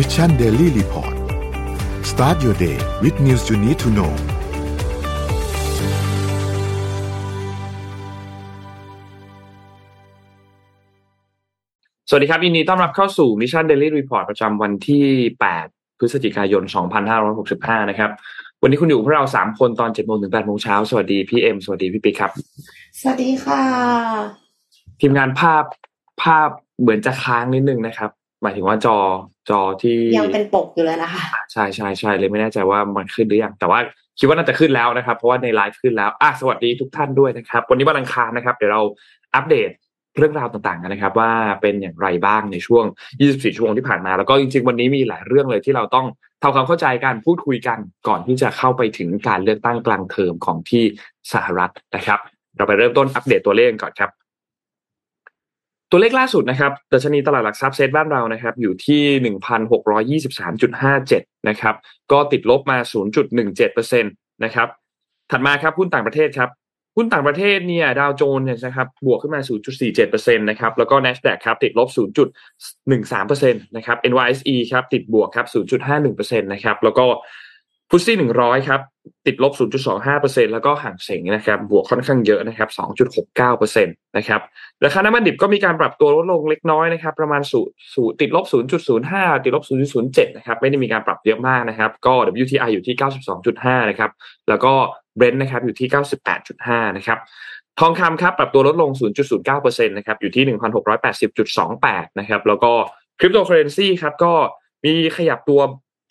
Mission Daily Report start your day with news you need to know สวัสดีครับยินดีต้อนรับเข้าสู่ Mission Daily Report ประจำวันที่ 8 พฤศจิกายน 2565 นะครับ วันนี้คุณอยู่กับพวกเรา 3 คนตอน7โมงถึง8โมงเช้า สวัสดีพี่เอ็ม สวัสดีพี่ปิ๊กครับ สวัสดีค่ะ ทีมงานภาพภาพเหมือนจะค้างนิดนึงนะครับ หมายถึงว่าจอ จอที่ยังเป็นปกอยู่เลยนะคะใช่ใช่ใช่เลยไม่แน่ใจว่ามันขึ้นหรือยังแต่ว่าคิดว่าน่าจะขึ้นแล้วนะครับ เพราะว่าในไลฟ์ขึ้นแล้วอะสวัสดีทุกท่านด้วยนะครับ วันนี้วันอังคารนะครับ เดี๋ยวเราอัปเดตเรื่องราวต่างๆกันนะครับ ว่าเป็นอย่างไรบ้างในช่วง 24 ชั่วโมงที่ผ่านมา แล้วก็จริงๆ วันนี้มีหลายเรื่องเลยที่เราต้องทำความเข้าใจกันพูดคุยกันก่อนที่จะเข้าไปถึงการเลือกตั้งกลางเทอมของที่สหรัฐนะครับ เราไปเริ่มต้นอัปเดตตัวเลขก่อนครับ ตัวเลขล่าสุดนะครับดัชนีตลาดหลักทรัพย์เซ็ตบ้านเรานะครับ อยู่ที่หนึ่งพันหกร้อยี่สิบสามจุดห้าเจ็ดนะครับ ก็ติดลบมาศูนย์จุดหนึ่งเจ็ดเปอร์เซ็นตนะครับ ถัดมาครับหุ้นต่างประเทศครับหุ้นต่างประเทศเนี่ยดาวโจนส์เนี่ยนะครับบวกขึ้นมา 0.47%นะครับแล้วก็ NASDAQ ครับติดลบ 0.13%นะครับ NYSE ครับติดบวกครับ 0.51%นะครับแล้วก็ ฟุตซี่100ครับติดลบ 0.25%แล้วก็ห่างเสงนะครับบวกค่อนข้างเยอะนะครับ 2.69%นะครับราคาน้ำมันดิบก็มีการปรับตัวลดลงเล็กน้อยนะครับประมาณสูสูติดลบ 0.05 ติดลบ 0.07 นะครับไม่ได้มีการปรับเยอะมากนะครับ ก็ WTI อยู่ที่ 92.5 นะครับแล้วก็เบรนท์นะครับอยู่ที่ 98.5 นะครับทองคำครับปรับตัวลดลง 0.09%นะครับอยู่ที่ 1,680.28 นะครับแล้วก็คริปโตเคอเรนซีครับก็มีขยับตัว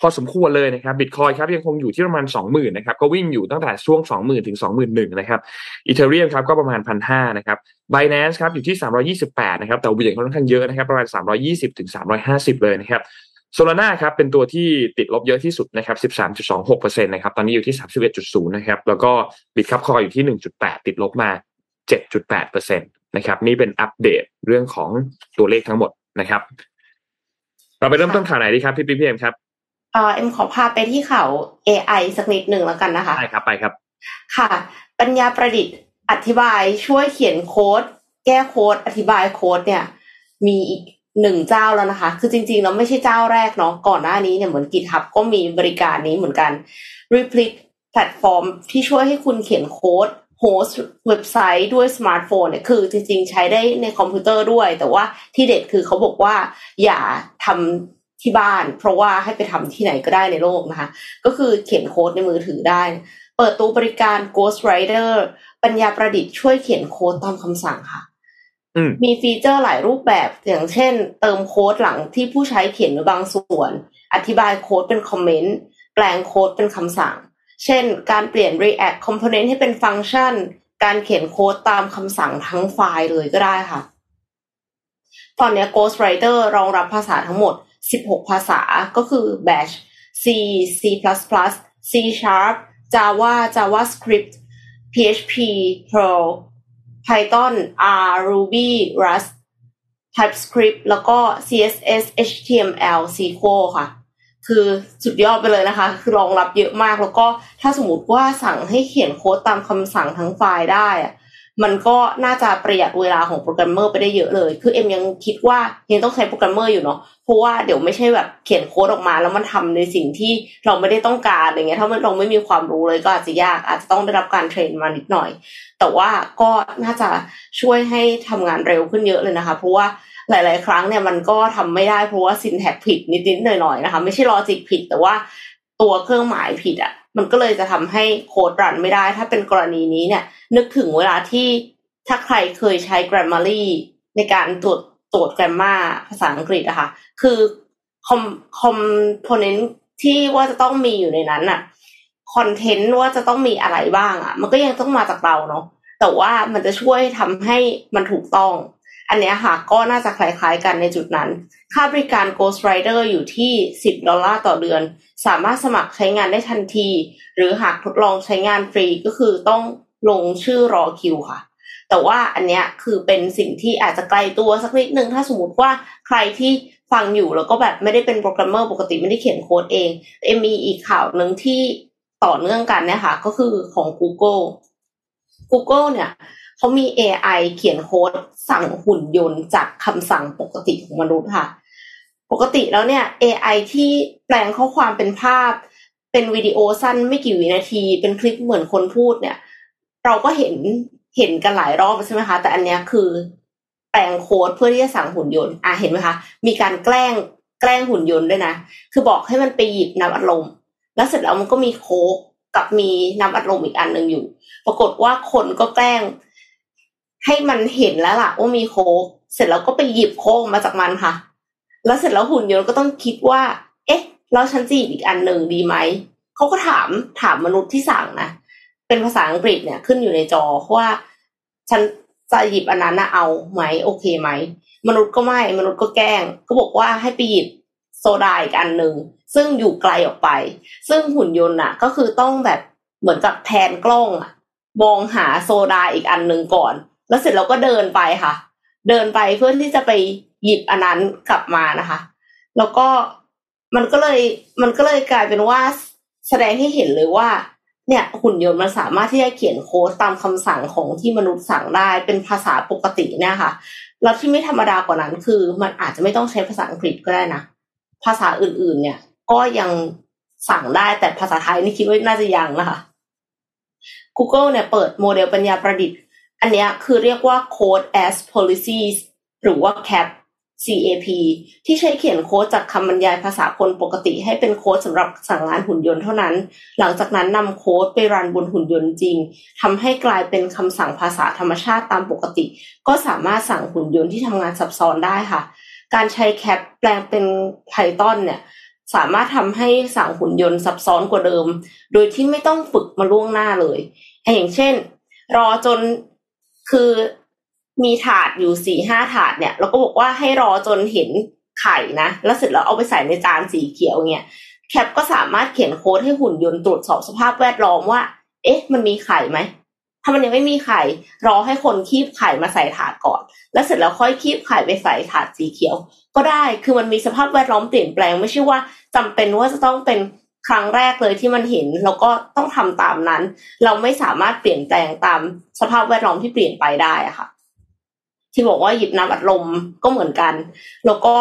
พอสมควรเลยนะครับบิตคอยครับยังคงอยู่ที่ประมาณ 20,000นะครับก็วิ่งอยู่ตั้งแต่ช่วง 20,000 ถึง 21,000นะครับอีเทเรียมครับก็ประมาณ 1,500นะครับ b i แ a n c e ครับอยู่ที่ 328นะครับแต่วิ่งค่อนข้างเยอะนะครับประมาณ 320ถึง350 เลยนะครับโซลาร่าครับเป็นตัวที่ติดลบเยอะที่สุดนะครับ 13.26%นะครับตอนนี้อยู่ที่ 31.0นะครับแล้วก็บิตคับคอยอยู่ที่ 1.8 ติดลบมา 7.8%นะครับนี่เป็นอัปเดตเรื่องของตัวเลขทั้งหมดนะครับ เราไปเริ่มต้นข่าวไหนดีครับพี่พี่เอ็มครับ เอ่อเอ็มขอพาไปที่ข่าว AI สักนิดหนึ่งแล้วกันนะคะ ได้ครับไปครับ ค่ะ ปัญญาประดิษฐ์อธิบายช่วยเขียนโค้ด แก้โค้ด อธิบายโค้ดเนี่ย มีอีกหนึ่งเจ้าแล้วนะคะ คือจริงๆแล้วไม่ใช่เจ้าแรกเนาะ ก่อนหน้านี้เนี่ยเหมือน GitHub ก็มีบริการนี้เหมือนกัน Replit แพลตฟอร์มที่ช่วยให้คุณเขียนโค้ดhost เว็บไซต์ด้วยสมาร์ทโฟนเนี่ยคือจริงๆ ใช้ได้ในคอมพิวเตอร์ด้วย แต่ว่าที่เด็ดคือเขาบอกว่าอย่าทำ ที่บ้าน เพราะว่าให้ไปทำที่ไหนก็ได้ในโลกนะคะ ก็คือเขียนโค้ดในมือถือได้ เปิดตัวบริการ Ghostwriter ปัญญาประดิษฐ์ช่วยเขียนโค้ดตามคำสั่งค่ะอืมมีฟีเจอร์หลายรูปแบบอย่างเช่น เติมโค้ดหลังที่ผู้ใช้เขียนไว้บางส่วน อธิบายโค้ดเป็นคอมเมนต์แปลงโค้ดเป็นคำสั่ง เช่น การเปลี่ยน React Component ให้เป็นฟังก์ชัน การเขียนโค้ดตามคำสั่งทั้งไฟล์เลยก็ได้ค่ะ ตอนนี้ Ghostwriter รองรับภาษาทั้งหมด 16 ภาษาก็คือ Bash C C++, C Sharp Java JavaScript PHP Perl Python R Ruby Rust TypeScript แล้วก็ CSS HTML SQL ค่ะ คือสุดยอดไปเลยนะคะ คือรองรับเยอะมากแล้วก็ถ้าสมมติว่าสั่งให้เขียนโค้ดตามคำสั่งทั้งไฟล์ได้อะ มันก็น่าจะประหยัดเวลาของโปรแกรมเมอร์ไปได้เยอะเลย คือเอ็มยังคิดว่ายังต้องใช้โปรแกรมเมอร์อยู่เนาะ เพราะว่าเดี๋ยวไม่ใช่แบบเขียนโค้ดออกมา แล้วมันทำในสิ่งที่เราไม่ได้ต้องการอะไรเงี้ย ถ้าเราไม่มีความรู้เลยก็อาจจะยาก อาจจะต้องได้รับการ train มานิดหน่อย แต่ว่าก็น่าจะช่วยให้ทำงานเร็วขึ้นเยอะเลยนะคะ เพราะว่าหลาย ๆ ครั้งเนี่ยมันก็ทำไม่ได้เพราะว่าซินแท็กผิดนิดๆหน่อยๆนะคะ ไม่ใช่ลอจิกผิด แต่ว่าตัวเครื่องหมายผิดอะ มันก็เลยจะทำให้โค้ดรันไม่ได้ ถ้าเป็นกรณีนี้เนี่ย นึกถึงเวลาที่ถ้าใครเคยใช้ Grammarly ในการตรวจตรวจ grammar ภาษาอังกฤษอะค่ะ คือคอมคอมโพเนนต์ที่ว่าจะต้องมีอยู่ในนั้นอะคอนเทนต์ว่าจะต้องมีอะไรบ้างอะมันก็ยังต้องมาจากเราเนาะแต่ว่ามันจะช่วยทำให้มันถูกต้อง อันเนี้ยค่ะก็น่าจะคล้ายๆกันในจุดนั้น ค่าบริการ Ghostwriter อยู่ที่ 10 ดอลลาร์ต่อเดือน สามารถสมัครใช้งานได้ทันที หรือหากทดลองใช้งานฟรีก็คือต้องลงชื่อรอคิวค่ะ แต่ว่าอันเนี้ยคือเป็นสิ่งที่อาจจะไกลตัวสักนิดนึง ถ้าสมมติว่าใครที่ฟังอยู่แล้วก็แบบไม่ได้เป็นโปรแกรมเมอร์ปกติไม่ได้เขียนโค้ดเองเอ็มมีอีกข่าวหนึ่งที่ต่อเนื่องกันเนี่ยค่ะก็คือของ Google Google เนี่ย เขามี AI เขียนโค้ดสั่งหุ่นยนต์จากคำสั่งปกติของมนุษย์ค่ะ ปกติแล้วเนี่ย AI ที่แปลงข้อความเป็นภาพ เป็นวิดีโอสั้นไม่กี่วินาที เป็นคลิปเหมือนคนพูดเนี่ย เราก็เห็นเห็นกันหลายรอบใช่ไหมคะ แต่อันเนี้ยคือแปลงโค้ดเพื่อที่จะสั่งหุ่นยนต์อะเห็นไหมคะ มีการแกล้งแกล้งหุ่นยนต์ด้วยนะ คือบอกให้มันไปหยิบน้ำอัดลม แล้วเสร็จแล้วมันก็มีโค้กกับมีน้ำอัดลมอีกอันหนึ่งอยู่ ปรากฏว่าคนก็แกล้ง ให้มันเห็นแล้วล่ะว่ามีโค้กเสร็จแล้วก็ไปหยิบโค้กมาจากมันค่ะ แล้วเสร็จแล้วหุ่นยนต์ก็ต้องคิดว่า เอ๊ะแล้วฉันจะหยิบอีกอันหนึ่งดีไหมเขาก็ถามถามมนุษย์ที่สั่งนะเป็นภาษาอังกฤษเนี่ยขึ้นอยู่ในจอว่าฉันจะหยิบอันนั้นนะเอาไหมโอเคไหมมนุษย์ก็ไม่มนุษย์ก็แกล้ง ก็บอกว่าให้ไปหยิบโซดาอีกอันหนึ่งซึ่งอยู่ไกลออกไป ซึ่งหุ่นยนต์น่ะ ก็คือต้องแบบเหมือนกับแทนกล้องอะมองหาโซดาอีกอันหนึ่งก่อน แล้วเสร็จเราก็เดินไปค่ะ เดินไปเพื่อที่จะไปหยิบอันนั้นกลับมานะคะ แล้วก็มันก็เลยมันก็เลยกลายเป็นว่าแสดงให้เห็นเลยว่า เนี่ยหุ่นยนต์มันสามารถที่จะเขียนโค้ดตามคำสั่งของที่มนุษย์สั่งได้เป็นภาษาปกติเนี่ยค่ะแล้วที่ไม่ธรรมดากว่านั้นคือมันอาจจะไม่ต้องใช้ภาษาอังกฤษก็ได้นะภาษาอื่น ๆ เนี่ย ก็ยังสั่งได้แต่ภาษาไทยนี่คิดว่าน่าจะยังนะคะ Google เนี่ยเปิดโมเดลปัญญาประดิษฐ์ อันนี้คือเรียกว่า Code as Policies หรือว่า CAP CAP ที่ใช้เขียนโค้ดจากคำบรรยายภาษาคนปกติ ให้เป็นโค้ดสำหรับสั่งงานหุ่นยนต์เท่านั้น หลังจากนั้นนำโค้ดไปรันบนหุ่นยนต์จริงทำให้กลายเป็นคำสั่งภาษาธรรมชาติตามปกติ ก็สามารถสั่งหุ่นยนต์ที่ทำงานซับซ้อนได้ค่ะ การใช้แคปแปลงเป็น Python เนี่ยสามารถทำให้สั่งหุ่นยนต์ซับซ้อนกว่าเดิม โดยที่ไม่ต้องฝึกมาล่วงหน้าเลย อย่างเช่น รอจน คือมีถาดอยู่สี่ห้าถาดเนี่ยเราก็บอกว่าให้รอจนเห็นไข่นะ แล้วเสร็จแล้วเอาไปใส่ในจานสีเขียวเนี่ยแคปก็สามารถเขียนโค้ดให้หุ่นยนต์ตรวจสอบสภาพแวดล้อมว่า เอ๊ะ มันมีไข่ไหม ถ้ามันยังไม่มีไข่ รอให้คนคีบไข่มาใส่ถาดก่อน แล้วเสร็จแล้วค่อยคีบไข่ไปใส่ถาดสีเขียว ก็ได้ คือมันมีสภาพแวดล้อมเปลี่ยนแปลงไม่ใช่ว่าจำเป็นว่าจะต้องเป็น ครั้งแรกเลยที่มันเห็นแล้วก็ต้องทำตามนั้น เราไม่สามารถเปลี่ยนแปลงตามสภาพแวดล้อมที่เปลี่ยนไปได้อะค่ะ ที่บอกว่าหยิบน้ำอัดลมก็เหมือนกัน แล้วก็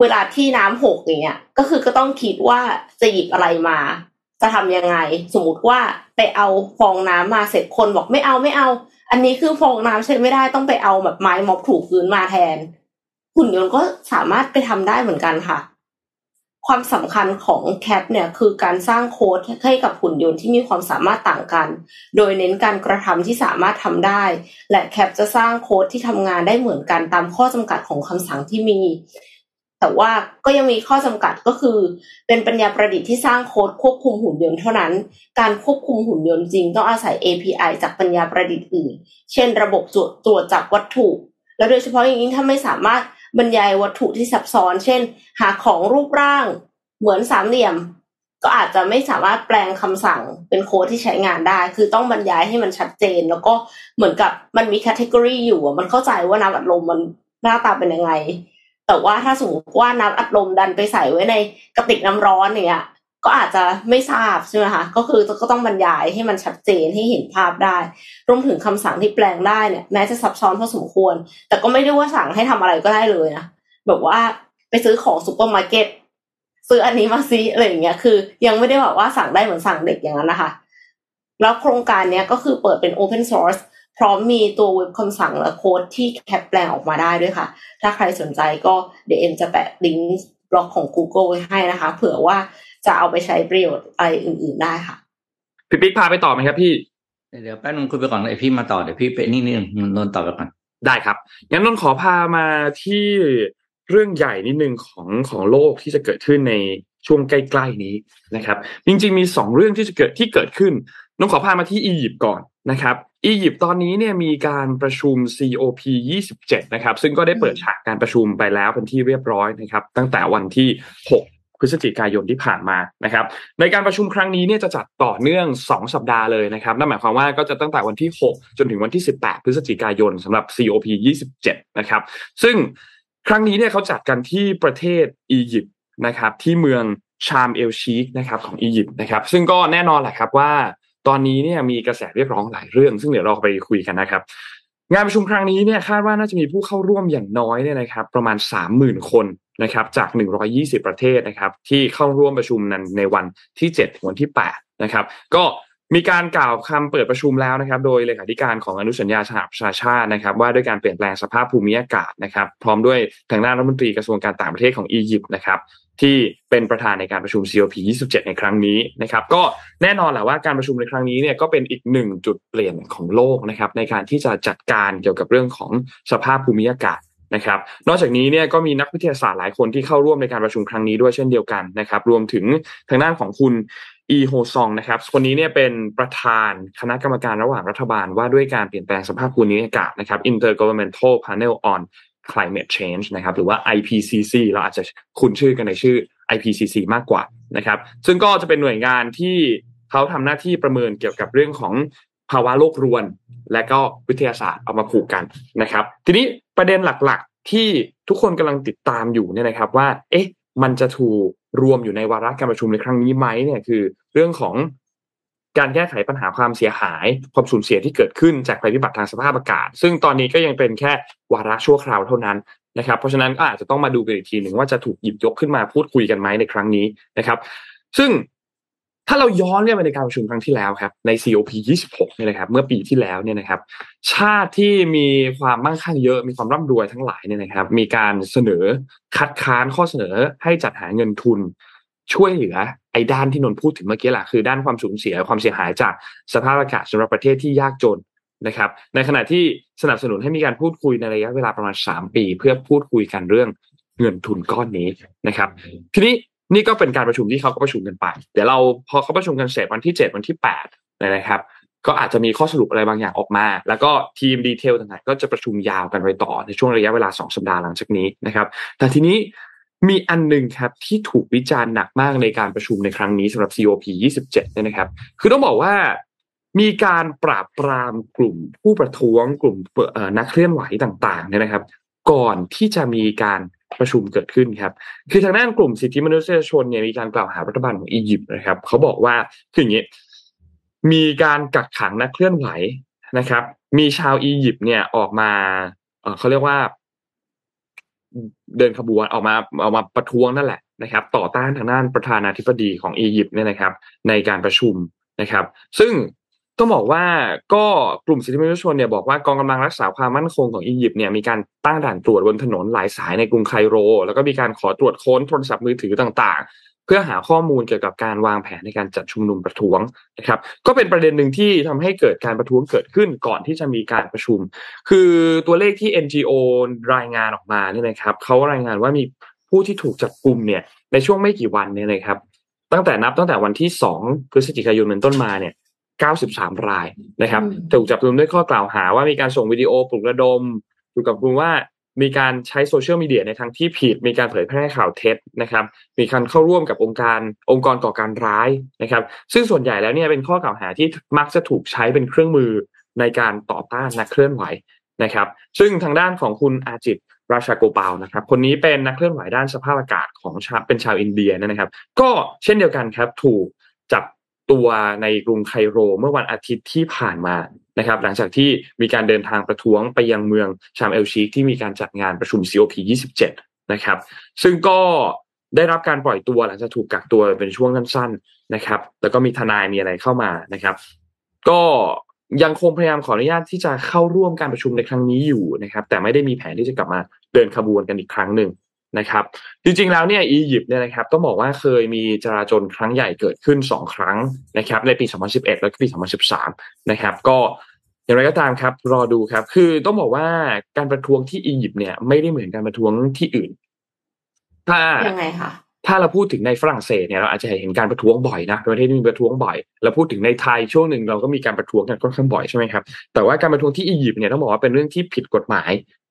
เวลาที่น้ำหกอย่างเงี้ย ก็คือก็ต้องคิดว่าจะหยิบอะไรมาจะทำยังไง สมมติว่าไปเอาฟองน้ำมาเสร็จคนบอกไม่เอาไม่เอา อันนี้คือฟองน้ำใช้ไม่ได้ต้องไปเอาแบบไม้ม็อบถูพื้นมาแทนหุ่นยนต์ก็สามารถไปทำได้เหมือนกันค่ะ ความสำคัญของแคปเนี่ยคือการสร้างโค้ดให้กับหุ่นยนต์ที่มีความสามารถต่างกัน โดยเน้นการกระทำที่สามารถทำได้ และแคปจะสร้างโค้ดที่ทำงานได้เหมือนกันตามข้อจำกัดของคำสั่งที่มี แต่ว่าก็ยังมีข้อจำกัดก็คือ เป็นปัญญาประดิษฐ์ที่สร้างโค้ดควบคุมหุ่นยนต์เท่านั้น การควบคุมหุ่นยนต์จริงต้องอาศัย API จากปัญญาประดิษฐ์อื่น เช่น ระบบตรวจจับวัตถุ และโดยเฉพาะอย่างยิ่งถ้าไม่สามารถ บรรยายวัตถุที่ซับซ้อน เช่น หาของรูปร่างเหมือนสามเหลี่ยม ก็อาจจะไม่สามารถแปลงคำสั่งเป็นโค้ดที่ใช้งานได้ คือต้องบรรยายให้มันชัดเจน แล้วก็เหมือนกับมันมี category อยู่มันเข้าใจว่าน้ำอัดลมมันหน้าตาเป็นยังไง แต่ว่าถ้าสมมติว่าน้ำอัดลมดันไปใส่ไว้ในกระติกน้ำร้อนเนี่ย ก็อาจจะไม่ทราบใช่ไหมคะก็คือก็ต้องบรรยายให้มันชัดเจนให้เห็นภาพได้ รวมถึงคำสั่งที่แปลงได้เนี่ยแม้จะซับซ้อนพอสมควร แต่ก็ไม่ได้ว่าสั่งให้ทำอะไรก็ได้เลยนะแบบว่าไปซื้อของซูเปอร์มาร์เก็ตซื้ออันนี้มาซีอะไรอย่างเงี้ยคือ ยังไม่ได้บอกว่าสั่งได้เหมือนสั่งเด็กอย่างนั้นนะคะ แล้วโครงการเนี้ยก็คือเปิดเป็น Open Source พร้อมมีตัวเว็บคำสั่งและโค้ดที่แคปแปลงออกมาได้ด้วยค่ะ ถ้าใครสนใจก็เดี๋ยวเอ็มจะแปะลิงก์บล็อกของ Google ไว้ให้นะคะ เผื่อว่า จะเอาไปใช้ประโยชน์อะไรอื่น ๆได้ค่ะพี่ปิ๊กพาไปต่อไหมครับพี่ เดี๋ยวแป๊บนึงคุยไปก่อนเลยพี่มาต่อเดี๋ยวพี่ไปนี่นี่นนต่อไปก่อนได้ครับงั้นนนขอพามาที่เรื่องใหญ่นิดนึงของของโลกที่จะเกิดขึ้นในช่วงใกล้ๆนี้นะครับ จริงๆมีสองเรื่องที่จะเกิดที่เกิดขึ้นนนขอพามาที่อียิปต์ก่อนนะครับ อียิปต์ตอนนี้เนี่ยมีการประชุม COP 27 นะครับ ซึ่งก็ได้เปิดฉากการประชุมไปแล้วเป็นที่เรียบร้อยนะครับ ตั้งแต่วันที่ 6 พฤศจิกายนที่ผ่านมานะครับ ในการประชุมครั้งนี้เนี่ยจะจัดต่อเนื่อง 2 สัปดาห์เลยนะครับนั่นหมายความว่าก็จะตั้งแต่วันที่ 6 จนถึงวันที่ 18 พฤศจิกายนสำหรับ COP 27 นะครับ ซึ่งครั้งนี้เนี่ยเขาจัดกันที่ประเทศอียิปต์นะครับที่เมืองชามเอลชีกนะครับของอียิปต์นะครับซึ่งก็แน่นอนแหละครับว่าตอนนี้เนี่ยมีกระแสเรียกร้องหลายเรื่อง ซึ่งเดี๋ยวเราไปคุยกันนะครับ งานประชุมครั้งนี้เนี่ยคาดว่าน่าจะมีผู้เข้าร่วมอย่างน้อยเนี่ยนะครับ ประมาณสามหมื่นคน นะครับจาก 120 ประเทศนะครับที่เข้าร่วมประชุมนั้นในวันที่ 7 ถึงวันที่ 8 นะครับ ก็มีการกล่าวคำเปิดประชุมแล้วนะครับ โดยเลขาธิการของอนุสัญญาสหประชาชาตินะครับ ว่าด้วยการเปลี่ยนแปลงสภาพภูมิอากาศนะครับ พร้อมด้วยทางด้านรัฐมนตรีกระทรวงการต่างประเทศของอียิปต์นะครับ ที่เป็นประธานในการประชุม COP 27 ในครั้งนี้นะครับ ก็แน่นอนแหละว่าการประชุมในครั้งนี้เนี่ยก็เป็นอีกหนึ่งจุดเปลี่ยนของโลกนะครับ ในการที่จะจัดการเกี่ยวกับเรื่องของสภาพภูมิอากาศ นะครับ นอกจากนี้เนี่ยก็มีนักวิทยาศาสตร์หลายคนที่เข้าร่วมในการประชุมครั้งนี้ด้วยเช่นเดียวกันนะครับ รวมถึงทางด้านของคุณอีโฮซองนะครับ คนนี้เนี่ยเป็นประธานคณะกรรมการระหว่างรัฐบาลว่าด้วยการเปลี่ยนแปลงสภาพภูมิอากาศนะครับ Intergovernmental Panel on Climate Change นะครับหรือว่า IPCC เราอาจจะคุ้นชื่อกันในชื่อ IPCC มากกว่านะครับ ซึ่งก็จะเป็นหน่วยงานที่เขาทำหน้าที่ประเมินเกี่ยวกับเรื่องของภาวะโลกรวน และก็วิทยาศาสตร์เอามาผูกกันนะครับ ทีนี้ ประเด็นหลักๆ ที่ทุกคนกำลังติดตามอยู่เนี่ยนะครับว่า เอ๊ะ มันจะถูกรวมอยู่ในวาระการประชุมในครั้งนี้ไหมเนี่ยคือ เรื่องของการแก้ไขปัญหาความเสียหาย ความสูญเสียที่เกิดขึ้นจากภัยพิบัติทางสภาพอากาศ ซึ่งตอนนี้ก็ยังเป็นแค่วาระชั่วคราวเท่านั้นนะครับ เพราะฉะนั้นก็อาจจะต้องมาดูกันอีกทีหนึ่งว่าจะถูกหยิบยกขึ้นมาพูดคุยกันไหมในครั้งนี้นะครับ ซึ่ง ถ้าเราย้อนเนี่ยไปในการประชุมครั้งที่แล้วครับใน COP 26เนี่ยนะครับเมื่อปีที่แล้วเนี่ยนะครับ ชาติที่มีความมั่งคั่งเยอะมีความร่ำรวยทั้งหลายเนี่ยนะครับ มีการเสนอคัดค้านข้อเสนอให้จัดหาเงินทุน ช่วยเหลือไอ้ด้านที่นนพูดถึงเมื่อกี้แหละคือด้านความสูญเสียความเสียหายจากสภาพอากาศสำหรับประเทศที่ยากจนนะครับ ในขณะที่สนับสนุนให้มีการพูดคุยในระยะเวลาประมาณ 3 ปี เพื่อพูดคุยกันเรื่องเงินทุนก้อนนี้นะครับ ทีนี้ นี่ก็เป็นการประชุมที่เขาก็ประชุมกันไป เดี๋ยวเราพอเขาประชุมกันเสร็จวันที่7วันที่8นะครับ ก็อาจจะมีข้อสรุปอะไรบางอย่างออกมา แล้วก็ทีมดีเทลต่างๆก็จะประชุมยาวกันไปต่อในช่วงระยะเวลา 2 สัปดาห์หลังจากนี้นะครับ แต่ทีนี้มีอันหนึ่งครับที่ถูกวิจารณ์หนักมากในการประชุมในครั้งนี้สำหรับ COP 27เนี่ยนะครับ คือต้องบอกว่ามีการปราบปรามกลุ่มผู้ประท้วงกลุ่มนักเคลื่อนไหวต่างๆเนี่ยนะครับ ก่อนที่จะมีการ ประชุมเกิดขึ้นครับ คือทางด้านกลุ่มสิทธิมนุษยชนเนี่ยมีการกล่าวหารัฐบาลของอียิปต์นะครับเขาบอกว่าคืออย่างนี้มีการกักขังนักเคลื่อนไหวนะครับ มีชาวอียิปต์เนี่ยออกมาเขาเรียกว่า เดินขบวนออกมาออกมาประท้วงนั่นแหละนะครับ ต่อต้านทางด้านประธานาธิบดีของอียิปต์เนี่ยนะครับ ในการประชุมนะครับ ซึ่ง ต้องบอกว่าก็กลุ่มสิทธิมนุษยชนเนี่ยบอกว่ากองกำลังรักษาความมั่นคงของอียิปต์เนี่ยมีการตั้งด่านตรวจบนถนนหลายสายในกรุงไคโร แล้วก็มีการขอตรวจค้นโทรศัพท์มือถือต่างๆ เพื่อหาข้อมูลเกี่ยวกับการวางแผนในการจัดชุมนุมประท้วงนะครับ ก็เป็นประเด็นหนึ่งที่ทำให้เกิดการประท้วงเกิดขึ้นก่อนที่จะมีการประชุม คือตัวเลขที่ NGO รายงานออกมาเนี่ยนะครับเขารายงานว่ามีผู้ที่ถูกจับกลุ่มเนี่ยในช่วงไม่กี่วันเนี่ยนะครับ ตั้งแต่นับตั้งแต่วันที่ 2 พฤศจิกายนเป็นต้นมาเนี่ย 93 รายนะครับถูกจับกุมด้วยข้อกล่าวหาว่ามีการส่งวิดีโอปลุกระดมถูกกับกุมว่ามีการใช้โซเชียลมีเดียในทางที่ผิด มีการเผยแพร่ข่าวเท็จนะครับ มีการเข้าร่วมกับองค์การองค์กรก่อการร้ายนะครับ ซึ่งส่วนใหญ่แล้วเนี่ยเป็นข้อกล่าวหาที่มักจะถูกใช้เป็นเครื่องมือในการต่อต้านนักเคลื่อนไหวนะครับ ซึ่งทางด้านของคุณอาจิตราชาโกเปานะครับ คนนี้เป็นนักเคลื่อนไหวด้านสภาพอากาศของชาเป็นชาวอินเดียนะครับ ก็เช่นเดียวกันครับถูกจับ ตัวในกรุงไคโร เมื่อวันอาทิตย์ที่ผ่านมานะครับ หลังจากที่มีการเดินทางประท้วงไปยังเมืองชามเอลชีที่มีการจัดงานประชุม COP 27 นะครับ ซึ่งก็ได้รับการปล่อยตัวหลังจากถูกกักตัวเป็นช่วงสั้นๆนะครับ แล้วก็มีทนายมีอะไรเข้ามานะครับ ก็ยังคงพยายามขออนุญาตที่จะเข้าร่วมการประชุมในครั้งนี้อยู่นะครับ แต่ไม่ได้มีแผนที่จะกลับมาเดินขบวนกันอีกครั้งหนึ่ง นะครับจริงๆแล้วเนี่ยอียิปต์เนี่ยนะครับต้องบอกว่าเคยมีจราจนครั้งใหญ่เกิดขึ้น 2 ครั้งนะครับในปี 2011 แล้วก็ปี 2013 นะครับก็อย่างไรก็ตามครับรอดูครับคือต้องบอกว่าการประท้วงที่อียิปต์เนี่ยไม่ได้เหมือนการประท้วงที่อื่น ถ้ายังไงคะถ้าเราพูดถึงในฝรั่งเศสเนี่ยเราอาจจะเห็นการประท้วงบ่อยนะประเทศที่มีประท้วงบ่อยเราพูดถึงในไทยช่วงหนึ่งเราก็มีการประท้วงกันค่อนข้างบ่อยใช่ไหมครับแต่ว่าการประท้วงที่อียิปต์เนี่ยต้องบอกว่าเป็นเรื่องที่ผิดกฎหมาย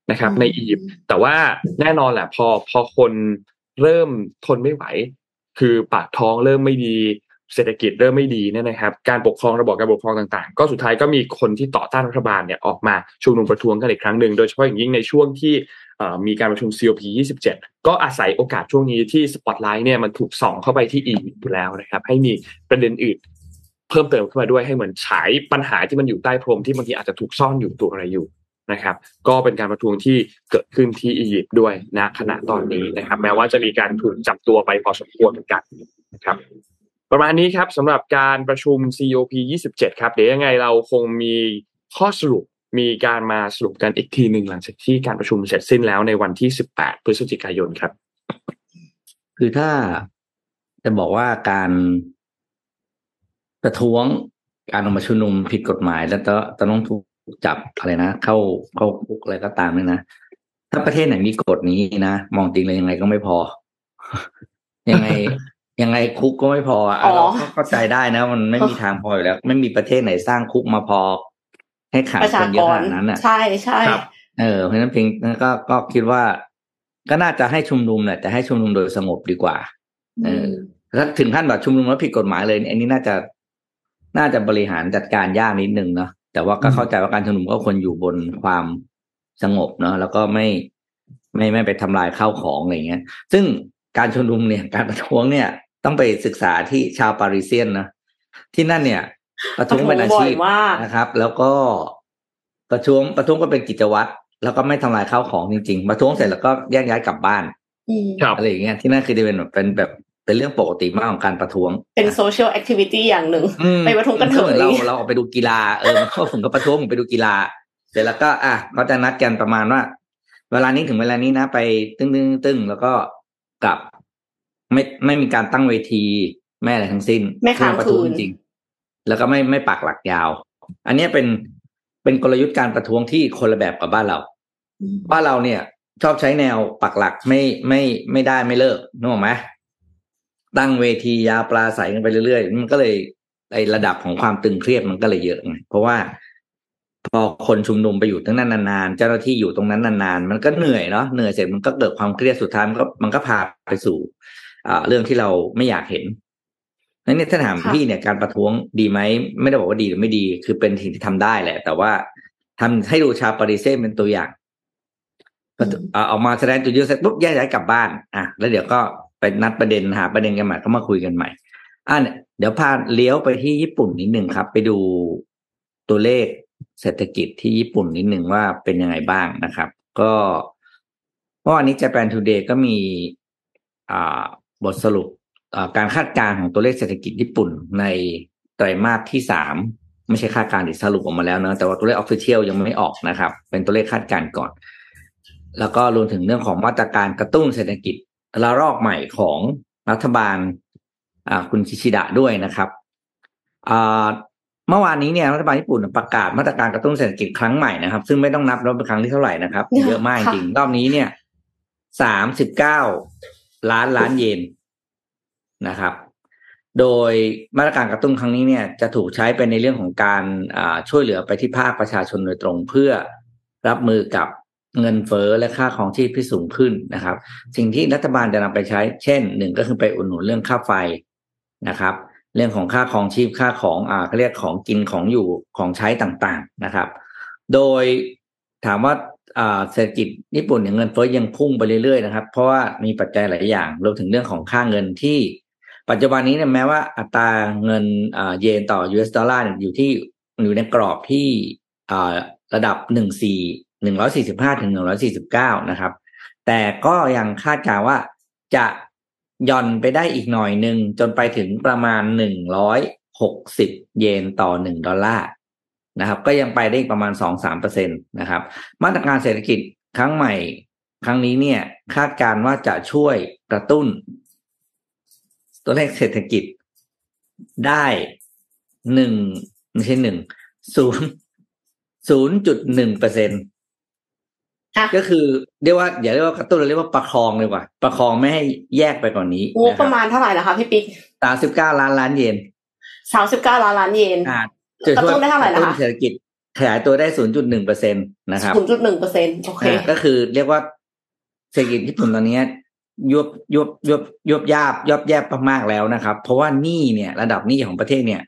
นะครับ ในอียิปต์แต่ว่าแน่นอนแหละพอพอคนเริ่มทนไม่ไหว คือปากท้องเริ่มไม่ดี เศรษฐกิจเริ่มไม่ดีเนี่ยนะครับ การปกครองระบบการปกครองต่างๆ ก็สุดท้ายก็มีคนที่ต่อต้านรัฐบาลเนี่ยออกมาชุมนุมประท้วงกันอีกครั้งหนึ่งโดยเฉพาะอย่างยิ่งในช่วงที่มีการประชุม COP 27 ก็อาศัยโอกาสช่วงนี้ที่สปอตไลท์เนี่ยมันถูกส่องเข้าไปที่อียิปต์อยู่แล้วนะครับ ให้มีประเด็นอื่นเพิ่มเติมขึ้นมาด้วยให้เหมือนฉายปัญหาที่มันอยู่ใต้พรมที่บางทีอาจจะถูกซ่อนอยู่ตัวอะไรอยู่ นะครับ ก็เป็นการประท้วงที่เกิดขึ้นที่อียิปต์ด้วยณขณะตอนนี้นะครับ แม้ว่าจะมีการถูกจับตัวไปพอสมควรเหมือนกันนะครับประมาณนี้ครับสำหรับการประชุม COP 27 ครับเดี๋ยวยังไงเราคงมีข้อสรุปมีการมาสรุปกันอีกทีหนึ่งหลังจากที่การประชุมเสร็จสิ้นแล้วในวันที่ 18 พฤศจิกายนครับ คือถ้าจะบอกว่าการประท้วงการออกมาชุมนุมผิดกฎหมาย แล้วจะต้องถูก จับอะไรนะเข้าเข้าคุกอะไรก็ตามเนี่ยนะถ้าประเทศไหนมีกฎนี้นะมองจริงเลยยังไงก็ไม่พอ ยังไงยังไงคุกก็ไม่พออะอ๋อเราก็เข้าใจได้นะ มันไม่มีทางพออยู่แล้ว ไม่มีประเทศไหนสร้างคุกมาพอ ให้ขังประคชานเยกอะขรนาดนั้นอะ ใช่ใช่ครับเออเพราะฉะนั้นเพียงก็ก็คิดว่า ก็น่าจะให้ชุมนุมแหละแต่ให้ชุมนุมโดยสงบดีกว่า เออถ้าถึงขั้นแบบชุมนุมแล้วผิดกฎหมายเลยอันนี้น่าจะน่าจะบริหารจัดการยากนิดนึงเนาะ แต่ว่าก็เข้าใจว่าการชุมนุมก็ควรอยู่บนความสงบเนาะแล้วก็ไม่ไม่ไม่ไปทำลายข้าวของอะไรเงี้ย ซึ่งการชุมนุมเนี่ยการประท้วงเนี่ย ต้องไปศึกษาที่ชาวปารีเซียนนะที่นั่นเนี่ย ประท้วงเป็นอาชีพประท้วงบ่อยมากนะครับ แล้วก็ประท้วงประท้วงก็เป็นกิจวัตรแล้วก็ไม่ทำลายข้าวของจริงๆประท้วงเสร็จแล้วก็แยกย้ายกลับบ้านอืมครับอะไรอย่างเงี้ยที่นั่นคือจะเป็นแบบเป็นแบบ เป็นเรื่องปกติมากของการประท้วง เป็น social activity อย่างหนึ่งอืมไปประท้วงกันเถอะมัมืเราเราออกไปดูกีฬาเออมันก็ผมก็ประท้วงผมไปดูกีฬา เสร็จแล้วก็ อะเขาจะนัดกันประมาณว่า เวลานี้ถึงเวลานี้นะ ไปตึ้งตึ้งตึ้งแล้วก็กลับ ไม่ไม่มีการตั้งเวทีไม่อะไรทั้งสิ้นไม่ค้างประท้วงคืนจริงๆแล้วก็ไม่ไม่ปักหลักยาว อันเนี้ยเป็นเป็นกลยุทธ์การประท้วงที่คนละแบบกับบ้านเราอืมบ้านเราเนี่ย ชอบใช้แนวปักหลักไม่ไม่ไม่ได้ไม่เลิกนึกออกไหม ตั้งเวทียาวปลาใสกันไปเรื่อยๆ มันก็เลยไอระดับของความตึงเครียดมันก็เลยเยอะไงเพราะว่าพอคนชุมนุมไปอยู่ตรงนั้นนานๆ เจ้าหน้าที่อยู่ตรงนั้นนานๆ มันก็เหนื่อยเนาะเหนื่อยเสร็จมันก็เกิดความเครียดสุดท้ายมันก็มันก็พาไปสู่อ่าเรื่องที่เราไม่อยากเห็นนั่นเนี่ยถ้าถามค่ะพี่เนี่ยการประท้วงดีไหมไม่ได้บอกว่าดีหรือไม่ดี คือเป็นสิ่งที่ทำได้แหละ แต่ว่าทำให้ดูชาวปารีเซ่เป็นตัวอย่างเอ่อออกมาแสดงจุดยืนเสร็จปุ๊บแยกย้ายกลับบ้านอะแล้วเดี๋ยวก็ ไปนัดประเด็นหาประเด็นกันใหม่ก็มาคุยกันใหม่อะเนี่ยเดี๋ยวพาเลี้ยวไปที่ญี่ปุ่นนิดหนึ่งครับ ไปดูตัวเลขเศรษฐกิจที่ญี่ปุ่นนิดหนึ่งว่าเป็นยังไงบ้างนะครับ ก็เมื่อวานนี้ Japan Today ก็มีอ่าบทสรุปการคาดการณ์ของตัวเลขเศรษฐกิจญี่ปุ่นในไตรมาสที่สามไม่ใช่คาดการณ์ที่สรุปออกมาแล้วเนะแต่ว่าตัวเลขออฟฟิเชียลยังไม่ออกนะครับ เป็นตัวเลขคาดการณ์ก่อน แล้วก็รวมถึงเรื่องของมาตรการกระตุ้นเศรษฐกิจ ระลอกใหม่ของรัฐบาลอ่าคุณคิชิดะด้วยนะครับอ่าเมื่อวานนี้เนี่ยรัฐบาลญี่ปุ่นประกาศมาตรการกระตุ้นเศรษฐกิจครั้งใหม่นะครับ ซึ่งไม่ต้องนับว่าเป็นครั้งที่เท่าไหร่นะครับเนี่ยเยอะมากจริงรอบนี้เนี่ยสามสิบเก้าล้านล้านเยนนะครับ โดยมาตรการกระตุ้นครั้งนี้เนี่ย จะถูกใช้ไปในเรื่องของการอ่าช่วยเหลือไปที่ภาคประชาชนโดยตรงเพื่อรับมือกับ เงินเฟ้อและค่าของชีพที่สูงขึ้นนะครับ สิ่งที่รัฐบาลจะนำไปใช้ เช่นหนึ่งก็คือไปอุดหนุนเรื่องค่าไฟนะครับ เรื่องของค่าของชีพค่าของอ่าเขาเรียกของกินของอยู่ของใช้ต่างๆนะครับ โดยถามว่าอ่าเศรษฐกิจญี่ปุ่นเนี่ยเงินเฟ้อยังพุ่งไปเรื่อยๆนะครับ เพราะว่ามีปัจจัยหลายอย่างรวมถึงเรื่องของค่าเงินที่ ปัจจุบันนี้เนี่ยแม้ว่าอัตราเงินอ่าเยนต่อ US ดอลลาร์อยู่ที่อยู่ในกรอบที่อ่าระดับหนึ่งสี่ หนึ่งร้อยสี่สิบห้าถึงหนึ่งร้อยสี่สิบเก้านะครับ แต่ก็ยังคาดการว่าจะย่อนไปได้อีกหน่อยหนึ่งจนไปถึงประมาณหนึ่งร้อยหกสิบเยนต่อหนึ่งดอลลาร์นะครับ ก็ยังไปได้อีกประมาณสองสามเปอร์เซ็นตนะครับ มาตรการเศรษฐกิจครั้งใหม่ ครั้งนี้เนี่ย คาดการว่าจะช่วยกระตุ้น ตัวเลขเศรษฐกิจได้หนึ่งไม่ใช่หนึ่งศูนย์ศูนย์จุดหนึ่งเปอร์เซ็นค่ะ ก็คือเรียกว่าอย่าเรียกว่ากระตุ้นเราเรียกว่าประคองเลยกว่า ประคองไม่ให้แยกไปกว่านนี้งบประมาณเท่าไหร่นะคะพี่ปิ๊กสามสิบเก้าล้านล้านเยนสามสิบเก้าล้านล้านเยนอ่ากระตุ้นได้เท่าไหร่นะคะกตุ้นเศรษฐกิจขยายตัวได้ศูนย์จุดหนึ่งเปอร์เซ็นตนะครับศูนย์จุดหนึ่งเปอร์เซ็นโอเคอ่าก็คือเรียกว่าเศรษฐกิจญี่ปุ่นตอนนี้ยวบยวบยวบยวบยาบยอบแยบมากๆแล้วนะครับ เพราะว่าหนี้เนี่ย ระดับหนี้ของประเทศเนี่ย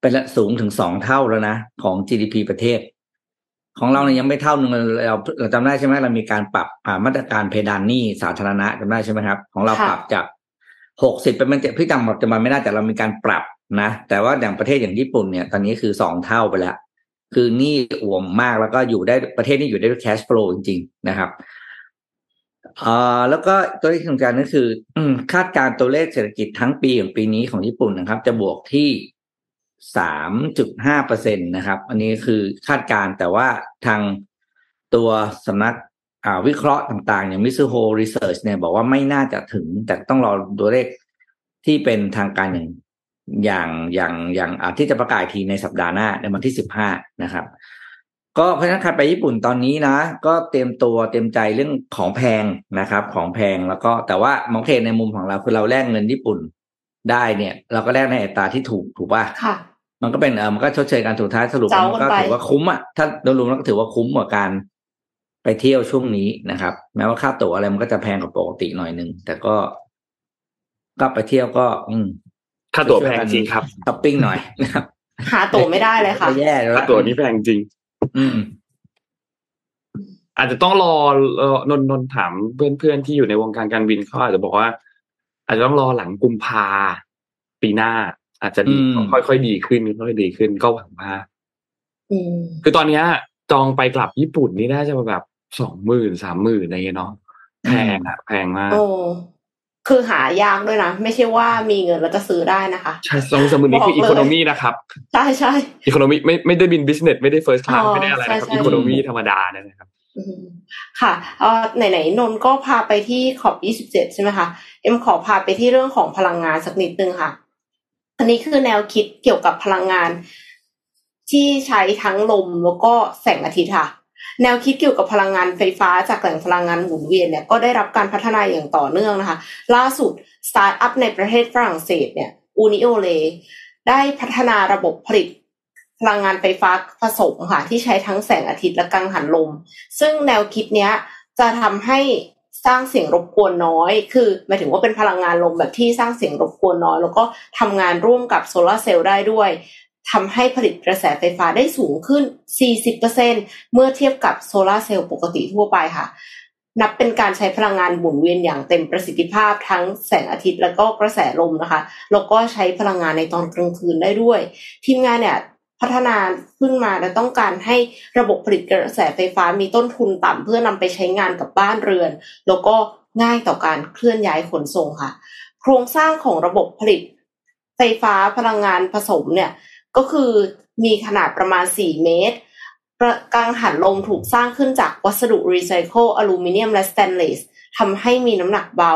เป็นละสูงถึงสองเท่าแล้วนะของ GDP ประเทศ ของเราเนี่ยยังไม่เท่านึงเลยเราเราจำได้ใช่ไหมเรามีการปรับอ่ามาตรการเพดานหนี้สาธารณะจำได้ใช่ไหมครับ ของเราค่ะปรับจากหกสิบเป็นพี่จำปัจจุบันไม่ได้แต่เรามีการปรับนะ แต่ว่าอย่างประเทศอย่างญี่ปุ่นเนี่ย ตอนนี้คือสองเท่าไปแล้ว คือหนี้อ่วมมากแล้วก็อยู่ได้ประเทศนี้อยู่ได้ด้วย cash flow จริง ๆ นะครับอ่าแล้วก็ตัวเลขสำคัญก็คืออืมคาดการณ์ตัวเลขเศรษฐกิจทั้งปีของปีนี้ของญี่ปุ่นนะครับ จะบวกที่ สามจุดห้าเปอร์เซ็นตนะครับ อันนี้คือคาดการณ์แต่ว่าทางตัวสำนักวิเคราะห์ต่างๆ อย่าง Mizuho Research เนี่ยบอกว่าไม่น่าจะถึง แต่ต้องรอตัวเลขที่เป็นทางการอย่างอย่างอย่างอย่างที่จะประกาศทีในสัปดาห์หน้าในวันที่สิบห้านะครับ ก็เพราะฉะนั้นใครไปญี่ปุ่นตอนนี้นะ ก็เตรียมตัวเตรียมใจเรื่องของแพงนะครับ ของแพงแล้วก็แต่ว่ามองเห็นในมุมของเราคือเราแลกเงินญี่ปุ่นได้เนี่ย เราก็แลกในอัตราที่ถูกถูกป่ะค่ะ มันก็เป็นเออมันก็ชดเชยการสุดท้ายสรุปเจ้ามันก็กันไปถือว่าคุ้มอะถ้าโดยรวมแล้วก็ถือว่าคุ้มกว่าการไปเที่ยวช่วงนี้นะครับ แม้ว่าค่าตั๋วอะไรมันก็จะแพงกว่าปกติหน่อยนึงแต่ก็ก็ไปเที่ยวก็ อืมค่าตั๋วแพงจริงครับช้อปปิ้งหน่อยนะครับหาตั๋วไม่ได้เลยค่ะก็แย่แล้วค่าตั๋วนี้แพงจริง อืม อาจจะต้องรอเอ่อนนนนถามเพื่อนๆที่อยู่ในวงการการบินเขาอาจจะบอกว่า อาจจะต้องรอหลังกุมภาปีหน้า อาจจะดีอืมค่อยๆดีขึ้นค่อยๆดีขึ้นก็หวังว่าอืมคือตอนเนี้ย จองไปกลับญี่ปุ่นนี่น่าจะแบบสองหมื่นสามหมื่นอะไรเงี้ยเนาะแพงอะแพงมากโอ้คือหายากด้วยนะ ไม่ใช่ว่ามีเงินแล้วจะซื้อได้นะคะ ใช่สองสามหมื่นนี่คือบอกอีโคโนมีเลยนะครับ ใช่ใช่ economy ไม่ไม่ได้บิน business ไม่ได้ first class อ๋อไม่ได้อะไรนะครับใช่ใช่ economy ธรรมดาเนี่ยนะครับอืมค่ะเอ่อไหนๆนนท์ก็พาไปที่ COP 27 ใช่ไหมคะ เอ็มขอพาไปที่เรื่องของพลังงานสักนิดนึงค่ะ อันนี้คือแนวคิดเกี่ยวกับพลังงาน ที่ใช้ทั้งลมแล้วก็แสงอาทิตย์ค่ะ แนวคิดเกี่ยวกับพลังงานไฟฟ้าจากแหล่งพลังงานหมุนเวียนเนี่ยก็ได้รับการพัฒนาอย่างต่อเนื่องนะคะ ล่าสุดสตาร์ทอัพในประเทศฝรั่งเศสเนี่ยอูนิโอเลได้พัฒนาระบบผลิตพลังงานไฟฟ้าผสมค่ะที่ใช้ทั้งแสงอาทิตย์และกังหันลม ซึ่งแนวคิดเนี้ยจะทำให้ สร้างเสียงรบกวนน้อย คือหมายถึงว่าเป็นพลังงานลมแบบที่สร้างเสียงรบกวนน้อย แล้วก็ทำงานร่วมกับโซลาร์เซลล์ได้ด้วยทำให้ผลิตกระแสไฟฟ้าได้สูงขึ้น 40%เมื่อเทียบกับโซลาร์เซลล์ปกติทั่วไปค่ะ นับเป็นการใช้พลังงานหมุนเวียนอย่างเต็มประสิทธิภาพทั้งแสงอาทิตย์แล้วก็กระแสลมนะคะ แล้วก็ใช้พลังงานในตอนกลางคืนได้ด้วย ทีมงานเนี่ย พัฒนาขึ้นมาและต้องการให้ระบบผลิตกระแสไฟฟ้ามีต้นทุนต่ำเพื่อนำไปใช้งานกับบ้านเรือน แล้วก็ง่ายต่อการเคลื่อนย้ายขนส่งค่ะ โครงสร้างของระบบผลิตไฟฟ้าพลังงานผสมเนี่ยก็คือมีขนาดประมาณ 4 เมตรกังหันลมถูกสร้างขึ้นจากวัสดุรีไซเคิลอลูมิเนียมและสแตนเลส ทำให้มีน้ำหนักเบา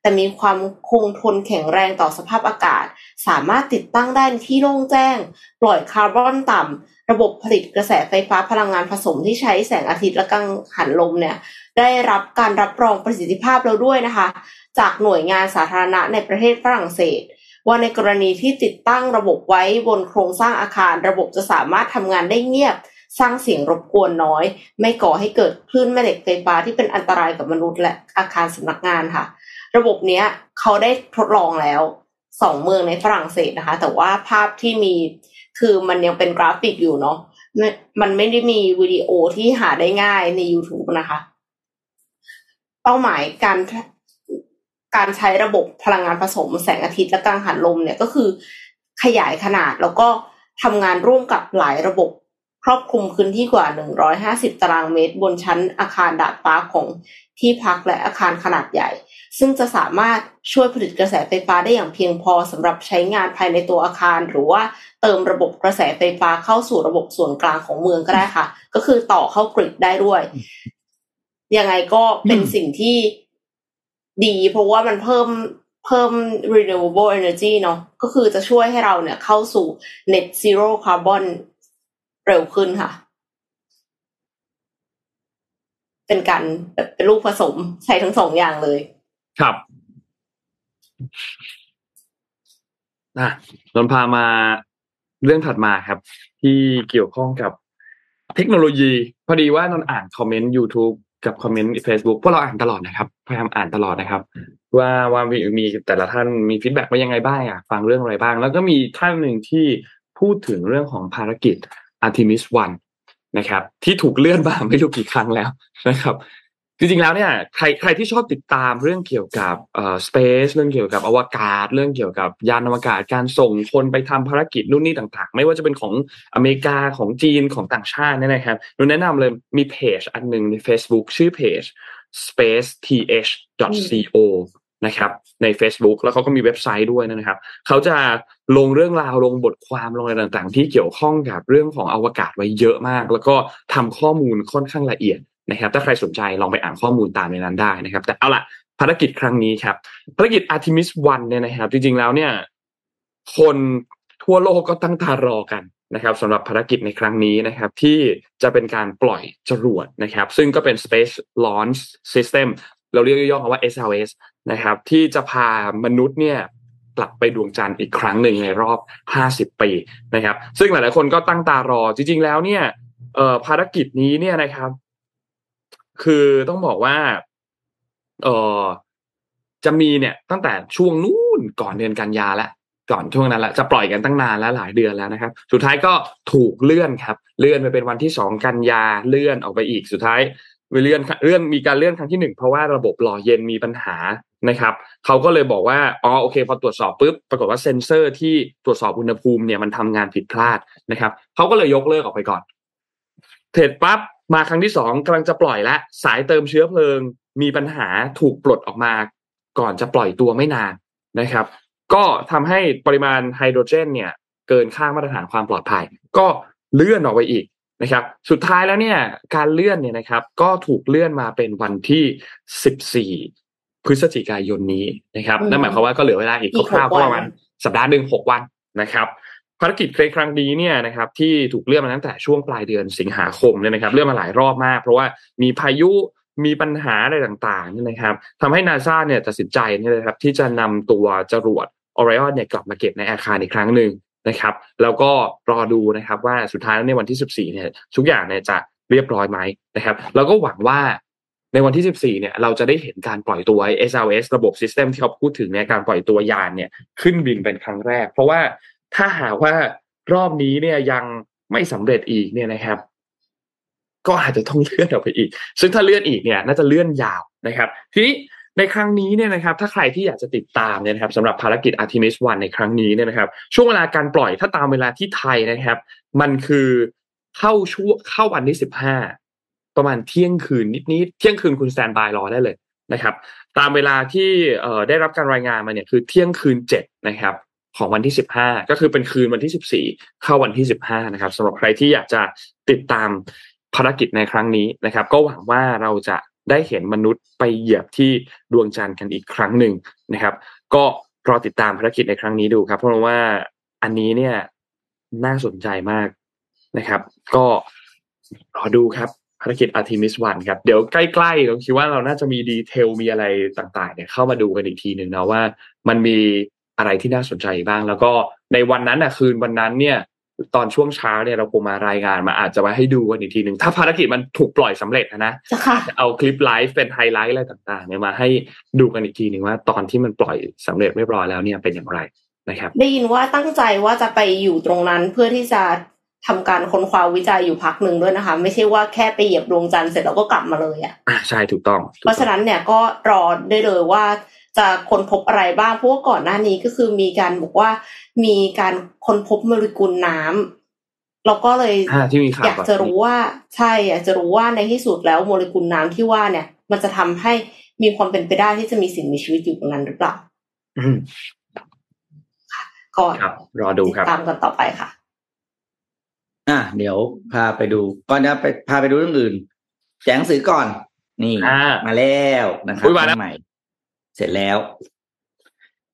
แต่มีความคงทนแข็งแรงต่อสภาพอากาศ สามารถติดตั้งได้ในที่โล่งแจ้ง ปล่อยคาร์บอนต่ำ ระบบผลิตกระแสไฟฟ้าพลังงานผสมที่ใช้แสงอาทิตย์และกังหันลมเนี่ยได้รับการรับรองประสิทธิภาพแล้วด้วยนะคะ จากหน่วยงานสาธารณะในประเทศฝรั่งเศสว่าในกรณีที่ติดตั้งระบบไว้บนโครงสร้างอาคาร ระบบจะสามารถทำงานได้เงียบ สร้างเสียงรบกวนน้อย ไม่ก่อให้เกิดคลื่นแม่เหล็กไฟฟ้าที่เป็นอันตรายกับมนุษย์และอาคารสำนักงานค่ะ ระบบเนี้ยเขาได้ทดลองแล้วสองเมืองในฝรั่งเศสนะคะ แต่ว่าภาพที่มีคือมันยังเป็นกราฟิกอยู่เนาะม่มันไม่ได้มีวิดีโอที่หาได้ง่ายใน YouTube นะคะ เป้าหมายการการใช้ระบบพลังงานผสมแสงอาทิตย์และกังหันลมเนี่ยก็คือขยายขนาดแล้วก็ทำงานร่วมกับหลายระบบ ครอบคลุมพื้นที่กว่า 150 ตารางเมตร บนชั้นอาคารดาดฟ้าของที่พักและอาคารขนาดใหญ่ ซึ่งจะสามารถช่วยผลิตกระแสไฟฟ้าได้อย่างเพียงพอสำหรับใช้งานภายในตัวอาคาร หรือว่าเติมระบบกระแสไฟฟ้าเข้าสู่ระบบส่วนกลางของเมืองก็ได้ค่ะ ก็คือต่อเข้ากริดได้ด้วย ยังไงก็เป็นสิ่งที่ดีเพราะว่ามันเพิ่มเพิ่ม renewable energy เนาะก็คือจะช่วยให้เราเนี่ยเข้าสู่ net zero carbon เร็วขึ้นค่ะ เป็นการเป็นลูกผสมใช้ทั้งสองอย่างเลย ครับนะนนท์พามาเรื่องถัดมาครับ ที่เกี่ยวข้องกับเทคโนโลยี พอดีว่านนท์อ่านคอมเมนต์ YouTube กับคอมเมนต์ Facebook พวกเราอ่านตลอดนะครับพยายามอ่านตลอดนะครับ ว่าว่ามีมีแต่ละท่านมี feedback มายังไงบ้างอะฟังเรื่องอะไรบ้าง แล้วก็มีท่านหนึ่งที่พูดถึงเรื่องของภารกิจ Artemis 1 นะครับ ที่ถูกเลื่อนมาไม่รู้กี่ครั้งแล้วนะครับจริงๆแล้วเนี่ยใครใครที่ชอบติดตามเรื่องเกี่ยวกับเอ่อ space เรื่องเกี่ยวกับอวกาศ เรื่องเกี่ยวกับยานอวกาศการส่งคนไปทำภารกิจนู่นนี่ต่างๆ ไม่ว่าจะเป็นของอเมริกาของจีนของต่างชาติเนี่ยนะครับหนูแนะนำเลยมีเพจอันหนึ่งใน Facebook ชื่อเพจ spaceth.co นะครับใน Facebook แล้วเขาก็มีเว็บไซต์ด้วยนะครับเขาจะลงเรื่องราวลงบทความลงอะไรต่างๆ ที่เกี่ยวข้องกับเรื่องของอวกาศไว้เยอะมาก แล้วก็ทำข้อมูลค่อนข้างละเอียดนะครับ ถ้าใครสนใจลองไปอ่านข้อมูลตามในนั้นได้นะครับ แต่เอาล่ะภารกิจครั้งนี้ครับภารกิจ Artemis 1เนี่ยนะครับ จริงๆแล้วเนี่ย คนทั่วโลกก็ตั้งตารอกันนะครับสำหรับภารกิจในครั้งนี้นะครับ ที่จะเป็นการปล่อยจรวดนะครับ ซึ่งก็เป็น Space Launch System เราเรียกย่อๆว่า SLS นะครับ ที่จะพามนุษย์เนี่ยกลับไปดวงจันทร์อีกครั้งหนึ่งในรอบ 50 ปีนะครับ ซึ่งหลายๆคนก็ตั้งตารอจริง ๆ แล้วเนี่ยภารกิจนี้เนี่ยนะครับ คือต้องบอกว่าเออจะมีเนี่ยตั้งแต่ช่วงนู้นก่อนเดือนกันยาแล้วก่อนช่วงนั้นแหละจะปล่อยกันตั้งนานแล้วหลายเดือนแล้วนะครับ สุดท้ายก็ถูกเลื่อนครับ เลื่อนไปเป็นวันที่สองกันยาเลื่อนออกไปอีกสุดท้าย เลื่อนเลื่อนมีการเลื่อนครั้งที่หนึ่งเพราะว่าระบบหล่อเย็นมีปัญหานะครับเขาก็เลยบอกว่าอ๋อโอเค พอตรวจสอบปุ๊บปรากฏว่าเซ็นเซอร์ที่ตรวจสอบอุณหภูมิเนี่ยมันทำงานผิดพลาดนะครับเขาก็เลยยกเลิกออกไปก่อนเสร็จปั๊บมาครั้งที่สองกำลังจะปล่อยและสายเติมเชื้อเพลิง มีปัญหาถูกปลดออกมา ก่อนจะปล่อยตัวไม่นานนะครับ ก็ทำให้ปริมาณไฮโดรเจนเนี่ยเกินค่ามาตรฐานความปลอดภัย ก็เลื่อนออกไปอีก นะครับสุดท้ายแล้วเนี่ยการเลื่อนเนี่ยนะครับก็ถูกเลื่อนมาเป็นวันที่ 14 พฤศจิกายนนี้นะครับอืมนั่นหมายความว่าก็เหลือเวลาอีกอีกคร่าวๆหกวันประมาณสัปดาห์หนึ่งหกวันนะครับภารกิจในครั้งนี้เนี่ยนะครับที่ถูกเลื่อนมาตั้งแต่ช่วงปลายเดือนสิงหาคมเนี่ยนะครับเลื่อนมาหลายรอบมาก เพราะว่ามีพายุมีปัญหาอะไรต่างๆเนี่ยนะครับทำให้นาซาเนี่ยตัดสินใจเนี่ยนะครับที่จะนำตัวจรวดออริออนเนี่ยกลับมาเก็บในอาคารอีกครั้งหนึ่ง นะครับ แล้วก็รอดูนะครับว่าสุดท้ายแล้วในวันที่ 14เนี่ยทุกอย่างเนี่ยจะเรียบร้อยไหมนะครับแล้วก็หวังว่าในวันที่ 14 เนี่ย เราจะได้เห็นการปล่อยตัว SLS ระบบ System ที่เขาพูดถึงเนี่ยการปล่อยตัวยานเนี่ยขึ้นบินเป็นครั้งแรก เพราะว่าถ้าหากว่ารอบนี้เนี่ยยังไม่สำเร็จอีกเนี่ยนะครับ ก็อาจจะต้องเลื่อนออกไปอีก ซึ่งถ้าเลื่อนอีกเนี่ย น่าจะเลื่อนยาวนะครับ ทีนี้ ในครั้งนี้เนี่ยนะครับถ้าใครที่อยากจะติดตามเนี่ยนะครับสำหรับภารกิจ Artemis 1 ในครั้งนี้เนี่ยนะครับ ช่วงเวลาการปล่อยถ้าตามเวลาที่ไทยนะครับ มันคือเข้าช่วงเข้าวันที่สิบห้าประมาณเที่ยงคืนนิดๆเที่ยงคืนคุณสแตนบายรอได้เลยนะครับ ตามเวลาที่ได้รับการรายงานมาเนี่ยคือเที่ยงคืนเจ็ดนะครับของวันที่สิบห้าก็คือเป็นคืนวันที่สิบสี่เข้าวันที่สิบห้านะครับสำหรับใครที่อยากจะติดตามภารกิจในครั้งนี้นะครับ ก็หวังว่าเราจะ ได้เห็นมนุษย์ไปเหยียบที่ดวงจันทร์กันอีกครั้งหนึ่งนะครับ ก็รอติดตามภารกิจในครั้งนี้ดูครับ เพราะว่าอันนี้เนี่ยน่าสนใจมากนะครับ ก็รอดูครับภารกิจ Artemis 1ครับ เดี๋ยวใกล้ๆเราคิดว่าเราน่าจะมีดีเทลมีอะไรต่างๆเนี่ยเข้ามาดูกันอีกทีหนึ่งนะว่า มันมีอะไรที่น่าสนใจบ้าง แล้วก็ในวันนั้นนะคืนวันนั้นเนี่ย ตอนช่วงเช้าเนี่ยเราคงมารายงานมาอาจจะมาให้ดูกันอีกทีหนึ่งถ้าภารกิจมันถูกปล่อยสำเร็จนะนะจะค่ะจะเอาคลิปไลฟ์เป็นไฮไลท์อะไรต่าง ๆ เนี่ยมาให้ดูกันอีกทีหนึ่งว่าตอนที่มันปล่อยสำเร็จเรียบร้อยแล้วเนี่ยเป็นอย่างไรนะครับ ได้ยินว่าตั้งใจว่าจะไปอยู่ตรงนั้นเพื่อที่จะทำการค้นคว้าวิจัยอยู่พักหนึ่งด้วยนะคะ ไม่ใช่ว่าแค่ไปเหยียบดวงจันทร์เสร็จแล้วก็กลับมาเลยอะ่ะอ่าใช่ถูกต้องถูกเพราะฉะนั้นเนี่ยก็รอได้เลยว่า จะค้นพบอะไรบ้างเพราะว่าก่อนหน้านี้ก็คือมีการบอกว่ามีการค้นพบโมเลกุลน้ำเราก็เลยอ่าที่มีข่าวอยากจะรู้ว่าใช่อยากจะรู้ว่าในที่สุดแล้วโมเลกุลน้ำที่ว่าเนี่ย มันจะทำให้มีความเป็นไปได้ที่จะมีสิ่งมีชีวิตอยู่ตรงนั้นหรือเปล่าอืมก็ครับรอดูครับติดตามกันต่อไปค่ะ อะ เดี๋ยวพาไปดูก่อนจะไปพาไปดูเรื่องอื่นแจกหนังสือก่อน นี่อ่ามาแล้วนะครับอุ๊ยมาแล้วเล่มใหม่ เสร็จแล้ว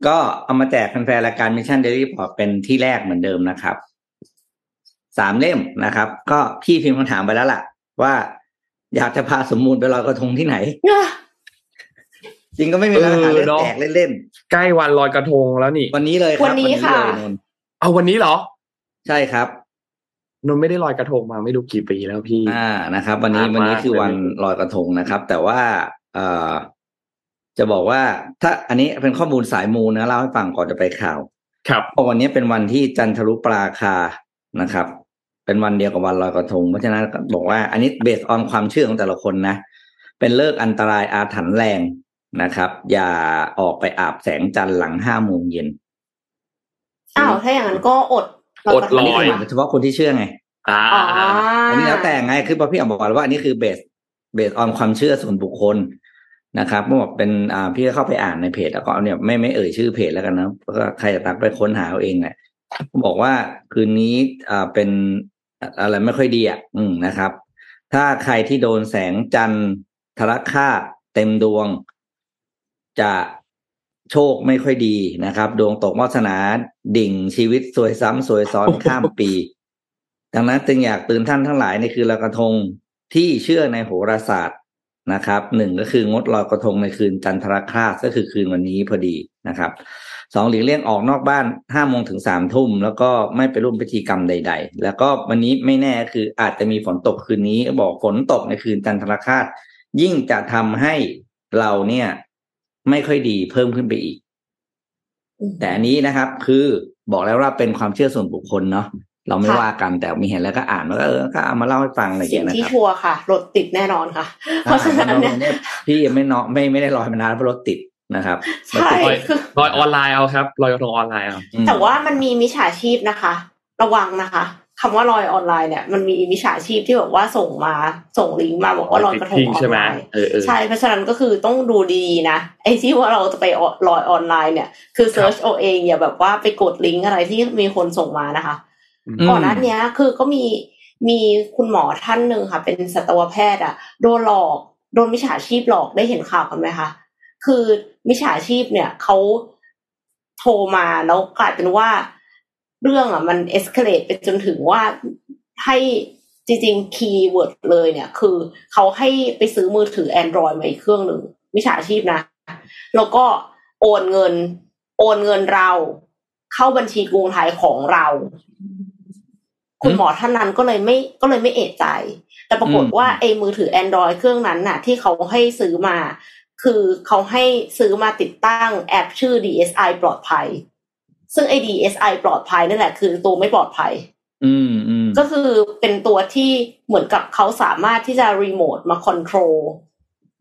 ก็เอามาแจกแฟนๆรายการมิชชั่นเดลี่พอเป็นที่แรกเหมือนเดิมนะครับ สามเล่มนะครับ ก็พี่พิมพ์คำถามไปแล้วล่ะ ว่าอยากจะพาสมมงไปลอยกระทงที่ไหนจริงก็ไม่มีปัญหาเออเล่นเนอะแจกเล่นใกล้วันลอยกระทงแล้วนี่ๆวันนี้เลยครับวันนี้ค่ะเลยนนท์เอาวันนี้เหรอ ใช่ครับนนท์ไม่ได้ลอยกระทงมาไม่รู้กี่ปีแล้วพี่ อ่านะครับ วันนี้มากวันนี้มากคือวันเลยลอยกระทงนะครับ แต่ว่า เอ่อ จะบอกว่าถ้าอันนี้เป็นข้อมูลสายมูนะเล่าให้ฟังก่อนจะไปข่าว ครับเพราะวันนี้เป็นวันที่จันทรุปราคานะครับ เป็นวันเดียวกับวันลอยกระทงเพราะฉะนั้นก็บอกว่าอันนี้เบสออนความเชื่อของแต่ละคนนะ เป็นเลิกอันตรายอาถรรพ์แรงนะครับ อย่าออกไปอาบแสงจันทร์หลังห้าโมงเย็นอ้าวถ้าอย่างนั้นก็อดอดรอันนี้ยคือหมายเฉพาะคนที่เชื่อไงอ่าอ๋ออันนี้แล้วแต่ไงคือพอพี่อ๋อบอกแล้วว่าอันนี้คือเบสเบสออนความเชื่อส่วนบุคคล นะครับเมื่อบอกเป็นอ่าพี่ก็เข้าไปอ่านในเพจแล้วก็เนี่ยไม่ไม่เอ่ยชื่อเพจแล้วกันนะก็ใครจะตักไปค้นหาเอาเองแหละบอกว่าคืนนี้อ่าเป็นอะไรไม่ค่อยดีอะอืมนะครับ ถ้าใครที่โดนแสงจันทร์ทรคาเต็มดวง จะโชคไม่ค่อยดีนะครับ ดวงตกวาสนาดิ่งชีวิตสวยซ้ำสวยซ้อนข้ามปี ดังนั้นจึงอยากตือนท่านทั้งหลายในคืนลอยกระทงที่เชื่อในโหราศาสตร์ นะครับหนึ่งก็คืองดลอยกระทงในคืนจันทรคราสก็คือคืนวันนี้พอดีนะครับสองหลีกเลี่ยงออกนอกบ้านห้าโมงถึงสามทุ่ม แล้วก็ไม่ไปร่วมพิธีกรรมใด ๆ แล้วก็วันนี้ไม่แน่คืออาจจะมีฝนตกคืนนี้บอกฝนตกในคืนจันทรคราสยิ่งจะทำให้เราเนี่ย ไม่ค่อยดีเพิ่มขึ้นไปอีก แต่อันนี้นะครับ คือบอกแล้วว่าเป็นความเชื่อส่วนบุคคลเนาะ เราไม่ค่ะว่ากันแต่มีเห็นแล้วก็อ่านว่าเออก็เอามาเล่าให้ฟังอะไรอย่างสิ่เงี้งยนะที่ครับชัวร์ค่ะรถติดแน่นอนค่ะ เพราะฉะนั้นเนี่ยอ่าพี่ยังไม่เนาะไม่ไม่ได้รอให้มันนานเพราะรถติดนะครับใช่ลอยคือลอยออนไลน์เอาครับลอยกระทงออนไลน์เอาอืมแต่ว่ามันมีมิจฉาชีพนะคะ ระวังนะคะคำว่าลอยออนไลน์เนี่ยมันมีมิจฉาชีพที่แบบว่าส่งมาส่งลิงก์มาบอกว่าลอยกระทงออใช่นไหมไลน์เออเออใช่เพราะฉะนั้นก็คือต้องดูดีๆนะไอ้ที่ว่าเราจะไปลอยออนไลน์เนี่ย คือ search เอาเองอย่าแบบว่าไปกดลิงก์อะไรที่มีคนส่งมานะคะอืม ก่อนหน้านี้คือก็มีมีคุณหมอท่านหนึ่งค่ะ เป็นสัตวแพทย์อะโดนหลอกโดนมิจฉาชีพหลอกได้เห็นข่าวกันไหมคะคือมิจฉาชีพเนี่ยเขาโทรมาแล้วกลายเป็นว่าเรื่องอะมัน escalate ไปจนถึงว่าให้จริงๆ keyword เลยเนี่ย คือเขาให้ไปซื้อมือถือ Android มาอีกเครื่องหนึ่งมิจฉาชีพนะ แล้วก็โอนเงิน โอนเงินเรา เข้าบัญชีกรุงไทยของเรา คุณหมอท่านนั้นก็เลยไม่ก็เลยไม่เอะใจ แต่ปรากฏว่าไอ้มือถือ Android เครื่องนั้นน่ะ ที่เขาให้ซื้อมา คือเขาให้ซื้อมาติดตั้งแอปชื่อ DSI ปลอดภัย ซึ่งไอ้ DSI ปลอดภัยนั่นแหละคือตัวไม่ปลอดภัย อืมอืมก็คือเป็นตัวที่เหมือนกับเขาสามารถที่จะรีโมทมา control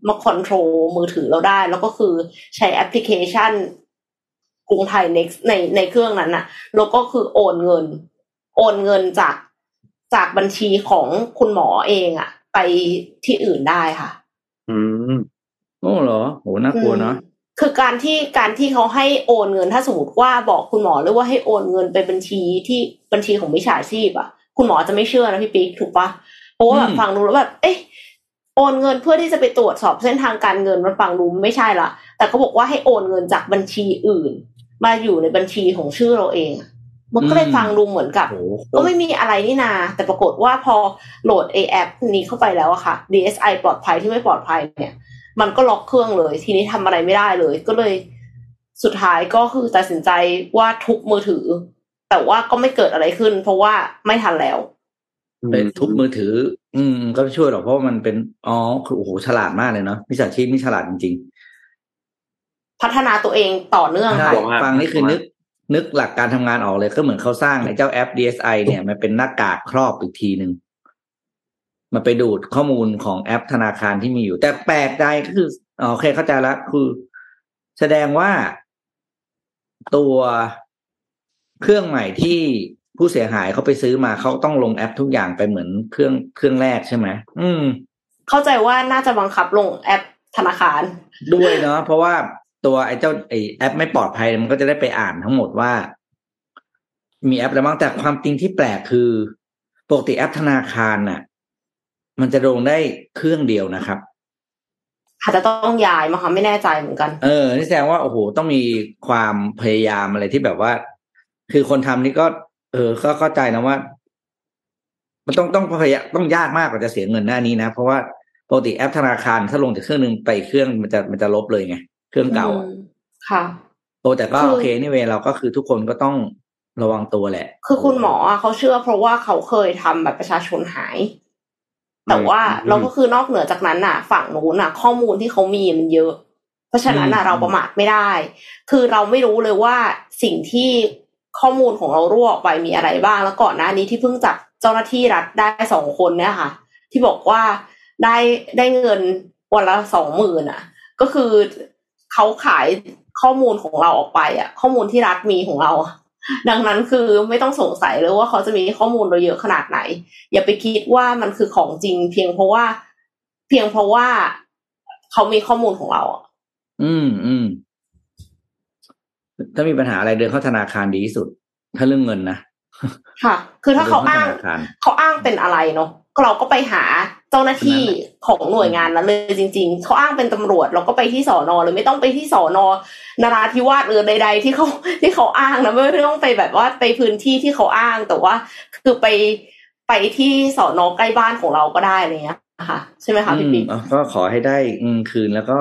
มา control มือถือเราได้ แล้วก็คือใช้แอปพลิเคชันกรุงไทย next ในในเครื่องนั้นน่ะ แล้วก็คือโอนเงิน โอนเงินจากจากบัญชีของคุณหมอเองอะไปที่อื่นได้ค่ะ อืมโอ้เหรอโหน่ากลัวเนาะอืมคือการที่การที่เขาให้โอนเงินถ้าสมมติว่าบอกคุณหมอหรือว่าให้โอนเงินไปบัญชีที่บัญชีของมิจฉาชีพอะคุณหมอจะไม่เชื่อนะพี่ปิ๊กถูกปะเพราะว่าแบบฟังดูแล้วแบบเอ๊ะโอนเงินเพื่อที่จะไปตรวจสอบเส้นทางการเงินมันฟังดูไม่ใช่ละแต่เขาบอกว่าให้โอนเงินจากบัญชีอื่น มาอยู่ในบัญชีของชื่อเราเองอะ มันก็เลยฟังดูเหมือนกับโหก็ไม่มีอะไรนี่นา แต่ปรากฏว่าพอโหลดไอแอปนี้เข้าไปแล้วอะค่ะ DSI ปลอดภัยที่ไม่ปลอดภัยเนี่ย มันก็ล็อกเครื่องเลย ทีนี้ทำอะไรไม่ได้เลย ก็เลยสุดท้ายก็คือตัดสินใจว่าทุบมือถือ แต่ว่าก็ไม่เกิดอะไรขึ้น เพราะว่าไม่ทันแล้วเป็นทุบมือถือ อืม ก็ไม่ช่วยหรอกเพราะว่ามันเป็นอ๋อคือโอ้โหฉลาดมากเลยเนาะมิจฉาชีพนี่ฉลาดจริงพัฒนาตัวเองต่อเนื่องๆค่ะบอกว่าฟังนี่คือนึก นึกหลักการทำงานออกเลยก็เหมือนเขาสร้างไอ้เจ้าแอป DSI เนี่ยมันเป็นหน้ากากครอบอีกทีหนึ่งมันไปดูดข้อมูลของแอปธนาคารที่มีอยู่ แต่แปลกใจก็คืออ๋อโอเคเข้าใจแล้วคือ แสดงว่าตัวเครื่องใหม่ที่ผู้เสียหายเขาไปซื้อมาเขาต้องลงแอปทุกอย่างไปเหมือนเครื่องเครื่องแรกใช่ไหมอืม เข้าใจว่าน่าจะบังคับลงแอปธนาคาร ด้วยเนาะเพราะว่า ตัวไอ้เจ้าไอ้แอปไม่ปลอดภัยมันก็จะได้ไปอ่านทั้งหมดว่า มีแอปอะไรบ้างแต่ความจริงที่แปลกคือปกติแอปธนาคารน่ะ มันจะลงได้เครื่องเดียวนะครับอาจจะต้องย้ายมาค่ะไม่แน่ใจเหมือนกัน เออ นี่แสดงว่าโอ้โหต้องมีความพยายามอะไรที่แบบว่า คือคนทำนี่ก็ เออ ก็เข้าใจนะว่า มันต้องต้องพยายามต้องยากมากกว่าจะเสียเงินหน้านี้นะ เพราะว่าปกติแอปธนาคารถ้าลงจากเครื่องหนึ่งไปอีกเครื่องมันจะมันจะลบเลยไง เครื่องเก่าอะอืมค่ะโอ้แต่ก็คือโอเคนี่เวเราก็คือทุกคนก็ต้องระวังตัวแหละ คือคุณหมออะเขาเชื่อเพราะว่าเขาเคยทำแบบประชาชนหาย แต่ว่าอืมเราก็คือนอกเหนือจากนั้นน่ะ ฝั่งนู้นน่ะ ข้อมูลที่เขามีมันเยอะ เพราะฉะนั้นน่ะอืมเราประมาทไม่ได้ คือเราไม่รู้เลยว่าสิ่งที่ข้อมูลของเรารั่วออกไปมีอะไรบ้าง แล้วก่อนหน้านี้ที่เพิ่งจับเจ้าหน้าที่รัฐได้สองคนเนี่ยค่ะ ที่บอกว่าได้ได้เงินวันละสองหมื่นอะ ก็คือ เขาขายข้อมูลของเราออกไปอะข้อมูลที่รัฐมีของเราอะดังนั้นคือไม่ต้องสงสัยเลยว่าเขาจะมีข้อมูลเราเยอะขนาดไหน อย่าไปคิดว่ามันคือของจริง เพียงเพราะว่า เพียงเพราะว่าเขามีข้อมูลของเราอะอืมอืมถ้ามีปัญหาอะไรเดินเข้าธนาคารดีที่สุด ถ้าเรื่องเงินนะค่ะ คือถ้าเขาอ้างดินธนาคารเขาอ้างเป็นอะไรเนาะก็ เราก็ไปหาเจ้าหน้าที่ของหน่วยงานนั้นเลยจริง ๆ เขาอ้างเป็นตำรวจเราก็ไปที่สอนอเลยไม่ต้องไปที่สอนอนราธิวาสหรือใด ๆ ที่เขาที่เขาอ้างนะไม่ต้องไปแบบว่าไปพื้นที่ที่เขาอ้างแต่ว่า คือไปไปที่สอนอใกล้บ้านของเราก็ได้อะไรเงี้ยค่ะใช่ไหมคะพี่อืมปิ๊กอะก็ขอให้ได้เงินคืนแล้วก็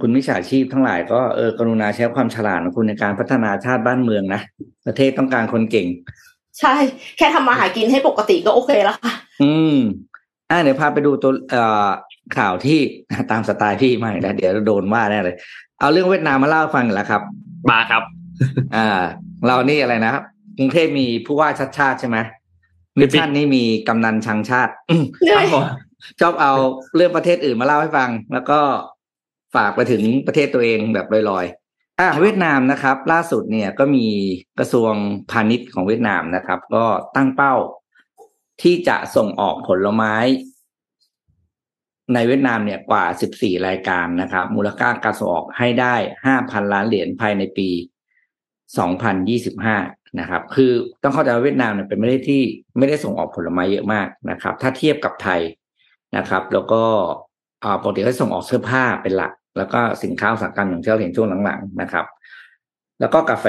คุณมิจฉาชีพทั้งหลายก็เออกรุณาใช้ความฉลาดของคุณในการพัฒนาชาติบ้านเมืองนะ ประเทศต้องการคนเก่ง ใช่ แค่ทำมาหากินให้ปกติก็โอเคแล้วค่ะ อืมอ่าเดี๋ยวพาไปดูตัวเอ่อข่าวที่ตามสไตล์พี่มาอีกแล้วเดี๋ยวโดนว่าแน่เลย เอาเรื่องเวียดนามมาเล่าให้ฟังอีกแล้วครับ มาครับ อ่า เรานี่อะไรนะครับกรุงเทพมีผู้ว่าชัดชาติใช่ไหมมีมิชปิ๊กชั่นนี่มีกำนันชังชาติเหนื่อยครับผมชอบเอาเรื่องประเทศอื่นมาเล่าให้ฟัง แล้วก็ฝากไปถึงประเทศตัวเองแบบลอยๆอะเวียดนามนะครับ ล่าสุดเนี่ยก็มีกระทรวงพาณิชย์ของเวียดนามนะครับ ก็ตั้งเป้า ที่จะส่งออกผลไม้ ในเวียดนามเนี่ยกว่า 14 รายการนะครับ มูลค่าการส่งออกให้ได้ 5,000 ล้านเหรียญภายในปี 2025 นะครับ คือต้องเข้าใจว่าเวียดนามเนี่ยเป็นประเทศที่ไม่ได้ส่งออกผลไม้เยอะมากนะครับ ถ้าเทียบกับไทยนะครับ แล้วก็ปกติเขาส่งออกเสื้อผ้าเป็นหลัก แล้วก็สินค้าอุตสาหกรรมอย่างที่เราเห็นช่วงหลังๆนะครับ แล้วก็กาแฟ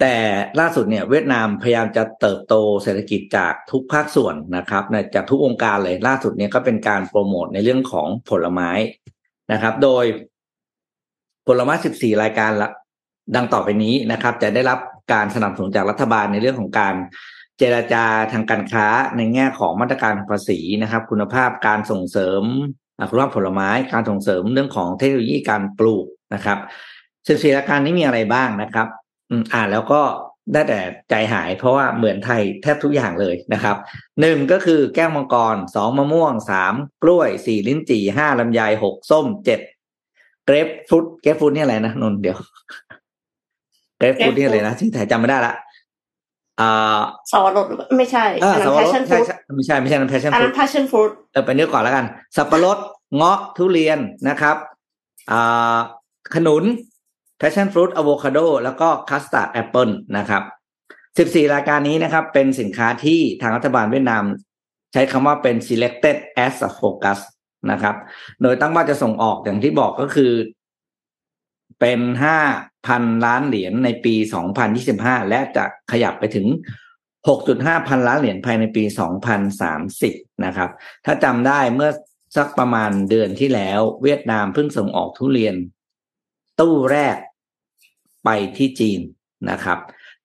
แต่ล่าสุดเนี่ยเวียดนามพยายามจะเติบโตเศรษฐกิจจากทุกภาคส่วนนะครับในจากทุกองค์การเลยล่าสุดเนี่ยก็เป็นการโปรโมทในเรื่องของผลไม้นะครับ โดยผลไม้14 รายการละดังต่อไปนี้นะครับ จะได้รับการสนับสนุนจากรัฐบาลในเรื่องของการเจรจาทางการค้าในแง่ของมาตรการภาษีนะครับ คุณภาพการส่งเสริมคุณภาพผลไม้การส่งเสริมเรื่องของเทคโนโลยีการปลูกนะครับ14รายการนี้มีอะไรบ้างนะครับ อืมอ่านแล้วก็ได้แต่ใจหายเพราะว่าเหมือนไทยแทบทุกอย่างเลยนะครับหนึ่งก็คือแก้วมังกรสองมะม่วงสามกล้วยสี่ลิ้นจี่ห้าลำไยหกส้มเจ็ด grapefruit grapefruit นี่อะไรนะนนท์เดี๋ยวเกรปฟรุตนี่อะไรนะที่ไทยจำไม่ได้ละอ่าเสาวรสหรือเปล่าไม่ใช่อ่าอันนั้สับปะรด passion fruit ใช่ใช่ไม่ใช่ไม่ใช่นั่น passion fruit อันนั้น passion fruit เออไปนึกก่อนแล้วกัน สับปะรดเงาะทุเรียนนะครับอ่าขนุน passion fruit avocado แล้วก็ custard apple นะครับ 14 รายการนี้นะครับเป็นสินค้าที่ทางรัฐบาลเวียดนาม ใช้คำว่าเป็น selected as a focus นะครับ โดยตั้งว่าจะส่งออกอย่างที่บอกก็คือ เป็น5,000ล้านเหรียญในปี2025และจะขยับไปถึง6.5พันล้านเหรียญภายในปี2030นะครับ ถ้าจำได้เมื่อสักประมาณเดือนที่แล้ว เวียดนามเพิ่งส่งออกทุเรียน ตู้แรกไปที่จีนนะครับ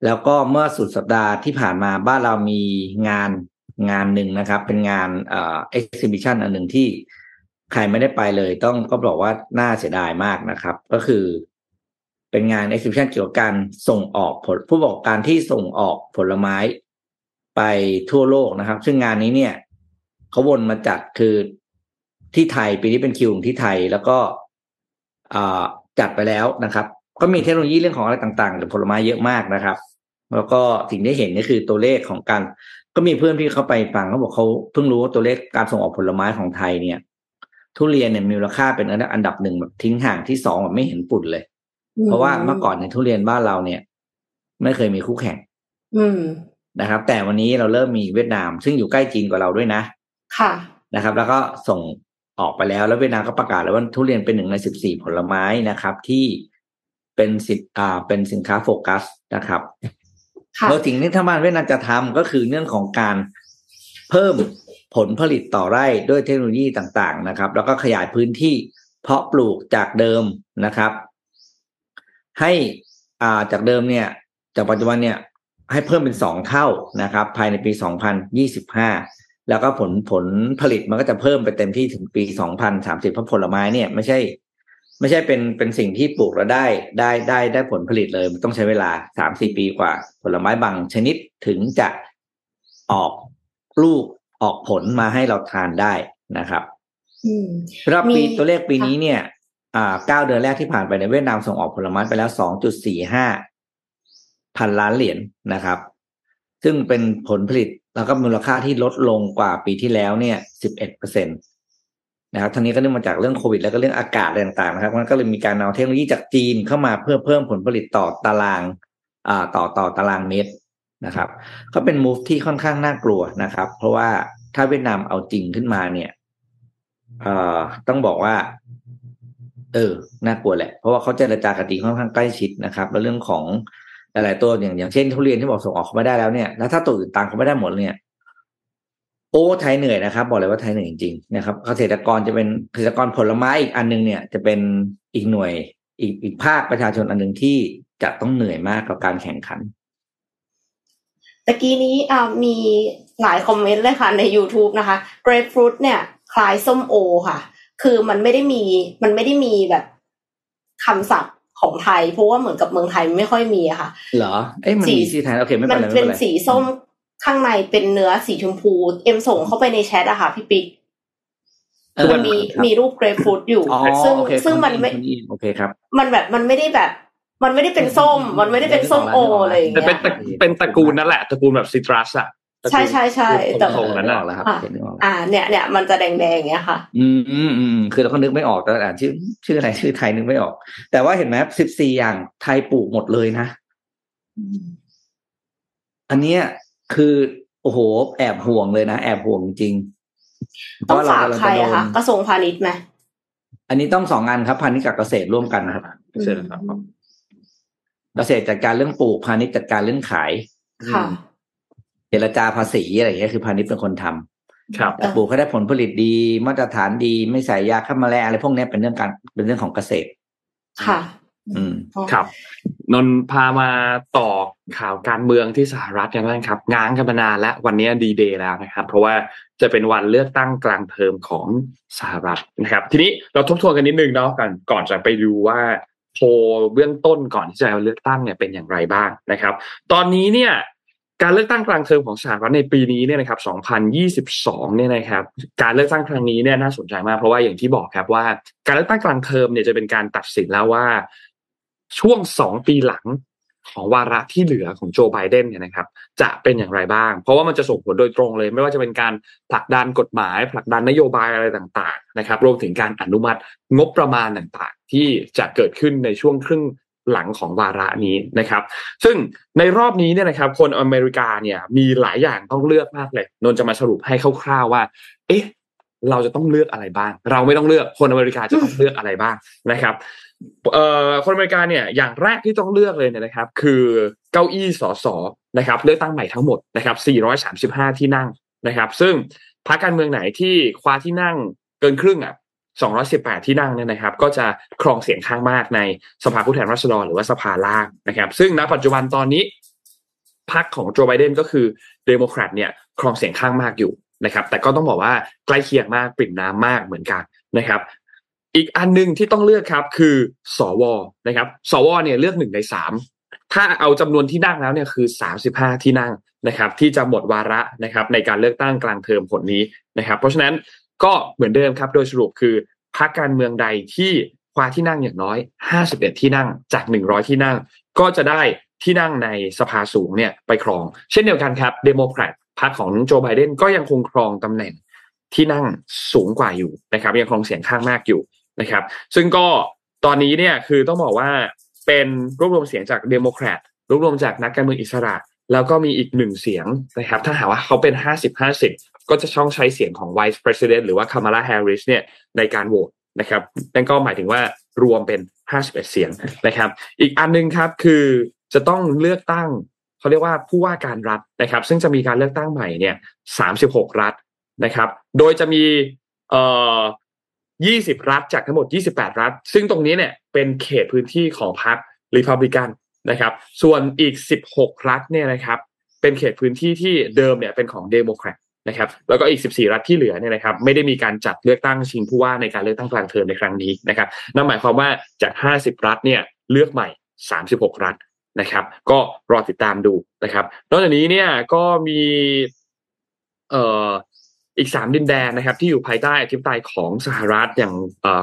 แล้วก็เมื่อสุดสัปดาห์ที่ผ่านมาบ้านเรามีงานงานหนึ่งนะครับ เป็นงานเอ่อ exhibition อันหนึ่งที่ใครไม่ได้ไปเลย ต้องก็บอกว่าน่าเสียดายมากนะครับ ก็คือเป็นงาน exhibition เกี่ยวกับการส่งออกผลผู้ประกอบการที่ส่งออกผลไม้ไปทั่วโลกนะครับ ซึ่งงานนี้เนี่ยเขาวนมาจัดคือที่ไทยปีนี้เป็นคิวของที่ไทย แล้วก็ จัดไปแล้วนะครับ ก็มีเทคโนโลยีเรื่องของอะไรต่างๆหรือผลไม้เยอะมากนะครับ แล้วก็สิ่งที่เห็นก็คือตัวเลขของการ ก็มีเพื่อนที่เขาไปฟังเขาบอกเขาเพิ่งรู้ว่าตัวเลขการส่งออกผลไม้ของไทยเนี่ย ทุเรียนเนี่ยมีมูลค่าเป็นอันดับหนึ่งแบบทิ้งห่างที่สองแบบไม่เห็นปุ่นเลย เพราะว่าเมื่อก่อนในยทุเรียนบ้านเราเนี่ย ไม่เคยมีคู่แข่งอืมนะครับ แต่วันนี้เราเริ่มมีเวียดนาม ซึ่งอยู่ใกล้จีนกว่าเราด้วยนะ ค่ะนะครับ แล้วก็ส่ง ออกไปแล้ว แล้วเวียดนามก็ประกาศแล้วว่าทุเรียนเป็นหนึ่งในสิบสี่ผลไม้นะครับ ที่เป็นสินอ่าเป็นสินค้าโฟกัสนะครับค่ะแล้วสิ่งที่ทางบ้านเวียดนามจะทำก็คือเรื่องของการเพิ่มผลผลิตต่อไร่ด้วยเทคโนโลยีต่าง ๆ นะครับ แล้วก็ขยายพื้นที่เพาะปลูกจากเดิมนะครับ ให้อ่าจากเดิมเนี่ย จากปัจจุบันเนี่ยให้เพิ่มเป็นสองเท่านะครับ ภายในปี2025 แล้วก็ผลผลผลิตมันก็จะเพิ่มไปเต็มที่ถึงปี2030เพราะผลไม้เนี่ยไม่ใช่ ไม่ใช่เป็นเป็นสิ่งที่ปลูกแล้วได้ได้ได้ได้ผลผลิตเลยมันต้องใช้เวลาสามสี่ปีกว่า ผลไม้บางชนิดถึงจะออกลูกออกผลมาให้เราทานได้นะครับอืมรอบปีมีตัวเลขปีนี้เนี่ย อ่าเก้าเดือนแรกที่ผ่านไปในยเวียดนามส่งออกผลไม้ไปแล้วสองจุดสี่ห้าพันล้านเหรียญนะครับ ซึ่งเป็นผลผลิต แล้วก็มูลค่าที่ลดลงกว่าปีที่แล้วเนี่ยสิบเอ็ดเปอร์เซ็นตนะครับทั้งนี้ก็เนื่องมาจากเรื่องโควิด แล้วก็เรื่องอากาศอะไรต่างๆนะครับมันก็เลยมีการเอาเทคโนโลยีจากจีนเข้ามาเพื่อเพิ่มผลผลิตต่อตารางอ่าต่อต่อตารางเมตรนะครับ ก็เป็นมูฟที่ค่อนข้างน่ากลัวนะครับ เพราะว่าถ้าเวียดนามเอาจริงขึ้นมาเนี่ยเอ่อต้องบอกว่า เออ น่ากลัวแหละ เพราะว่าเขาเจรจากับจีนค่อนข้างใกล้ชิดนะครับ แล้วเรื่องของ หลายๆตัวอย่างอย่างเช่นทุเรียนที่บอกส่งออกเขาไม่ได้แล้วเนี่ยแล้วถ้าตัวอื่นตามเขาไม่ได้หมดเนี่ยโอ้ไทยเหนื่อยนะครับ บอกเลยว่าไทยเหนื่อยจริงๆนะครับ เกษตรกรจะเป็นเกษตรกรผลไม้อีกอันหนึงเนี่ย จะเป็นอีกหน่วย อีกอีกภาคประชาชนอันหนึ่งที่จะต้องเหนื่อยมากกับการแข่งขันตะกี้นี้มีหลายคอมเมนต์เลยค่ะใน YouTube นะคะ grapefruit เนี่ย คล้ายส้มโอค่ะ คือมันไม่ได้มี มันไม่ได้มีแบบคำศัพท์ ของไทย เพราะว่าเหมือนกับเมืองไทยไม่ค่อยมีอะค่ะ เหรอเอ้ยมันสีมีที่ไทยโอเคไม่มัเป็นไรไม่เป็เป็นนไรสีส้มข้างในเป็นเนื้อสีชมพู เอ็มส่งเข้าไปในแชทอะค่ะพี่ปิ๊กเอคืออมันมีครับมีรูป grapefruit อยู่อ๋อซึ่งโอเคซึ่งมันไม่คนนี้โอเคครับ มันแบบมันไม่ได้แบบ มันไม่ได้เป็นส้ม มันไม่ได้เป็นส้มโออะไรอย่างแต่เงี้เป็นยตระเป็นตระกูลนั่นแหละตระกูลแบบซิตรัสอะตระกูล ใช่ใช่ใช่แต่ทรงนั้นนึกอะออกแล้วครับอะเห็นนึกออกแล้วอ่าเนี่ยเนี่ยมันจะแดงๆอย่างเงี้ยค่ะ อืมอืมอืมคือเราก็นึกไม่ออกแต่อ่านชื่อ ชื่ออะไรชื่อไทยนึกไม่ออก แต่ว่าเห็นไหมสิบสี่อย่างไทยปลูกหมดเลยนะอันเนี้ยคือโอ้โห แอบห่วงเลยนะแอบห่วงจริงต้องฝากเรใครจโดอะนคะกระทรวงพาณิชย์ไหมอันนี้ต้องสองงานครับพาณิชย์กับเกษตรร่วมกันนะครับเสร็จแล้วครับเกษตรจัดการเรื่องปลูกพาณิชย์จัดการเรื่องขายค่ะ เจรจาภาษีอะไรอย่างเงี้ยคือพาณิชย์เป็นคนทำครับแต่ปลูกให้ได้ผลผลิตดีมาตรฐานดีไม่ใส่ยาฆ่าแมลงอะไรพวกเนี้ยเป็นเรื่องการเป็นเรื่องของเกษตร ค่ะ อืมครับ นนท์พามาต่อข่าวการเมืองที่สหรัฐกันบ้างครับ ง้างกันมานานและวันนี้ดีเดย์แล้วนะครับ เพราะว่าจะเป็นวันเลือกตั้งกลางเทอมของสหรัฐนะครับ ทีนี้เราทบทวนกันนิดนึงเนาะกันก่อนจะไปดูว่าโพลเบื้องต้นก่อนที่จะเลือกตั้งเนี่ยเป็นอย่างไรบ้างนะครับ ตอนนี้เนี่ย การเลือกตั้งกลางเทอมของสหรัฐในปีนี้เนี่ยนะครับ 2022 เนี่ยนะครับ การเลือกตั้งครั้งนี้เนี่ยน่าสนใจมากเพราะว่าอย่างที่บอกครับว่า การเลือกตั้งกลางเทอมเนี่ยจะเป็นการตัดสินแล้วว่าช่วงสองปีหลังของวาระที่เหลือของโจไบเดนเนี่ยนะครับ จะเป็นอย่างไรบ้าง เพราะว่ามันจะส่งผลโดยตรงเลย ไม่ว่าจะเป็นการผลักดันกฎหมาย ผลักดันนโยบายอะไรต่าง ๆ นะครับ รวมถึงการอนุมัติงบประมาณต่างๆ ที่จะเกิดขึ้นในช่วงครึ่ง หลังของวาระนี้นะครับ ซึ่งในรอบนี้เนี่ยนะครับคนอเมริกาเนี่ยมีหลายอย่างต้องเลือกมากเลยนนจะมาสรุปให้คร่าวๆว่า เอ๊ะเราจะต้องเลือกอะไรบ้าง เราไม่ต้องเลือกคนอเมริกาจะต้องเลือกอะไรบ้างนะครับเอ่อคนอเมริกาเนี่ยอย่างแรกที่ต้องเลือกเลยเนี่ยนะครับ คือเก้าอี้สสนะครับเลือกตั้งใหม่ทั้งหมดนะครับ435 ที่นั่งนะครับ ซึ่งพรรคการเมืองไหนที่คว้าที่นั่งเกินครึ่งอะ 218 ที่นั่งเนี่ยนะครับ ก็จะครองเสียงข้างมากในสภาผู้แทนราษฎรหรือว่าสภาล่างนะครับ ซึ่งณปัจจุบันตอนนี้พรรคของโจไบเดนก็คือเดโมแครตเนี่ยครองเสียงข้างมากอยู่นะครับ แต่ก็ต้องบอกว่าใกล้เคียงมากปริ่มน้ำมากเหมือนกันนะครับ อีกอันหนึ่งที่ต้องเลือกครับคือสวนะครับ สวเนี่ยเลือกหนึ่งในสามถ้าเอาจำนวนที่นั่งแล้วเนี่ยคือสามสิบห้าที่นั่งนะครับ ที่จะหมดวาระนะครับในการเลือกตั้งกลางเทอมผลนี้นะครับ เพราะฉะนั้น ก็เหมือนเดิมครับโดยสรุปคือพรรคการเมืองใดที่คว้าที่นั่งอย่างน้อยห้าสิบเอ็ดที่นั่งจากหนึ่งร้อยที่นั่ง ก็จะได้ที่นั่งในสภาสูงเนี่ยไปครอง เช่นเดียวกันครับเดโมแครตพรรคของโจไบเดนก็ยังคงครองตำแหน่งที่นั่งสูงกว่าอยู่นะครับ ยังครองเสียงข้างมากอยู่นะครับ ซึ่งก็ตอนนี้เนี่ยคือต้องบอกว่าเป็นรวบรวมเสียงจากเดโมแครตรวบรวมจากนักการเมืองอิสระ แล้วก็มีอีกหนึ่งเสียงนะครับ ถ้าหากว่าเขาเป็น 50-50 ก็จะช่องใช้เสียงของ Vice President หรือว่า Kamala Harris เนี่ยในการโหวตนะครับนั่นก็หมายถึงว่ารวมเป็น 51 เสียงนะครับ อีกอันหนึงครับคือจะต้องเลือกตั้งเขาเรียกว่าผู้ว่าการรัฐนะครับ ซึ่งจะมีการเลือกตั้งใหม่เนี่ย 36 รัฐนะครับ โดยจะมีเอ่อ20 รัฐจากทั้งหมด 28 รัฐ ซึ่งตรงนี้เนี่ยเป็นเขตพื้นที่ของพรรครีพับลิกันนะครับ ส่วนอีก 16 รัฐเนี่ยนะครับ เป็นเขตพื้นที่ที่เดิมเนี่ยเป็นของเดโมแครต นะครับ แล้วก็อีก 14 รัฐที่เหลือเนี่ยนะครับ ไม่ได้มีการจัดเลือกตั้งชิงผู้ว่าในการเลือกตั้งกลางเทอมในครั้งนี้นะครับ นั่นหมายความว่าจาก 50 รัฐเนี่ยเลือกใหม่ 36 รัฐนะครับ ก็รอติดตามดูนะครับ นอกจากนี้เนี่ยก็มีเอ่ออีกสามดินแดนนะครับที่อยู่ภายใต้อธิปไตยของสหรัฐอย่าง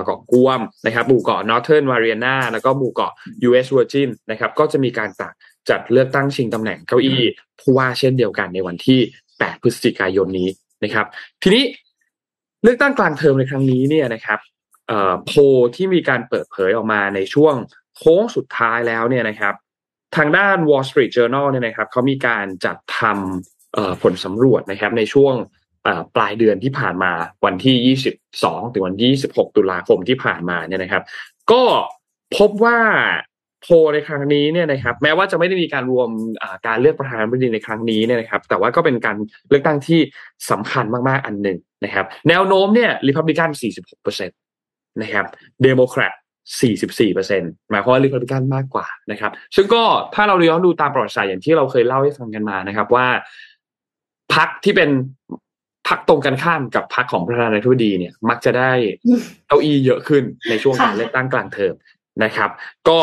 เกาะกวมนะครับหมู่เกาะ Northern Mariana แล้วก็หมู่เกาะ U.S. Virgin นะครับก็จะมีการจัดจัดเลือกตั้งชิงตำแหน่งเก้าอี้ผู้ว่าเช่นเดียวกันในวันที่ 8 พฤศจิกายนนี้นะครับ ทีนี้เลือกตั้งกลางเทอมในครั้งนี้เนี่ยนะครับโพที่มีการเปิดเผยออกมาในช่วงโค้งสุดท้ายแล้วเนี่ยนะครับ ทางด้าน Wall Street Journal เนี่ยนะครับเขามีการจัดทำผลสำรวจนะครับในช่วงปลายเดือนที่ผ่านมาวันที่ 22 ถึงวันที่ 26 ตุลาคมที่ผ่านมาเนี่ยนะครับ ก็พบว่า โพในครั้งนี้เนี่ยนะครับแม้ว่าจะไม่ได้มีการรวมการเลือกประธานาธิบดีในครั้งนี้เนี่ยนะครับแต่ว่าก็เป็นการเลือกตั้งที่สำคัญมากๆอันหนึ่งนะครับ แนวโน้มเนี่ยริพับลิกัน46%นะครับเดโมแครต44%หมายความว่าริพับลิกันมากกว่านะครับ ซึ่งก็ถ้าเราย้อนดูตามประวัติศาสตร์อย่างที่เราเคยเล่าให้ฟังกันมานะครับว่าพรรคที่เป็นพรรคตรงกันข้ามกับพรรคของประธานาธิบดีเนี่ย มักจะได้เก้าอี้เยอะขึ้นในช่วงการเลือกตั้งกลางเทอมนะครับ ก็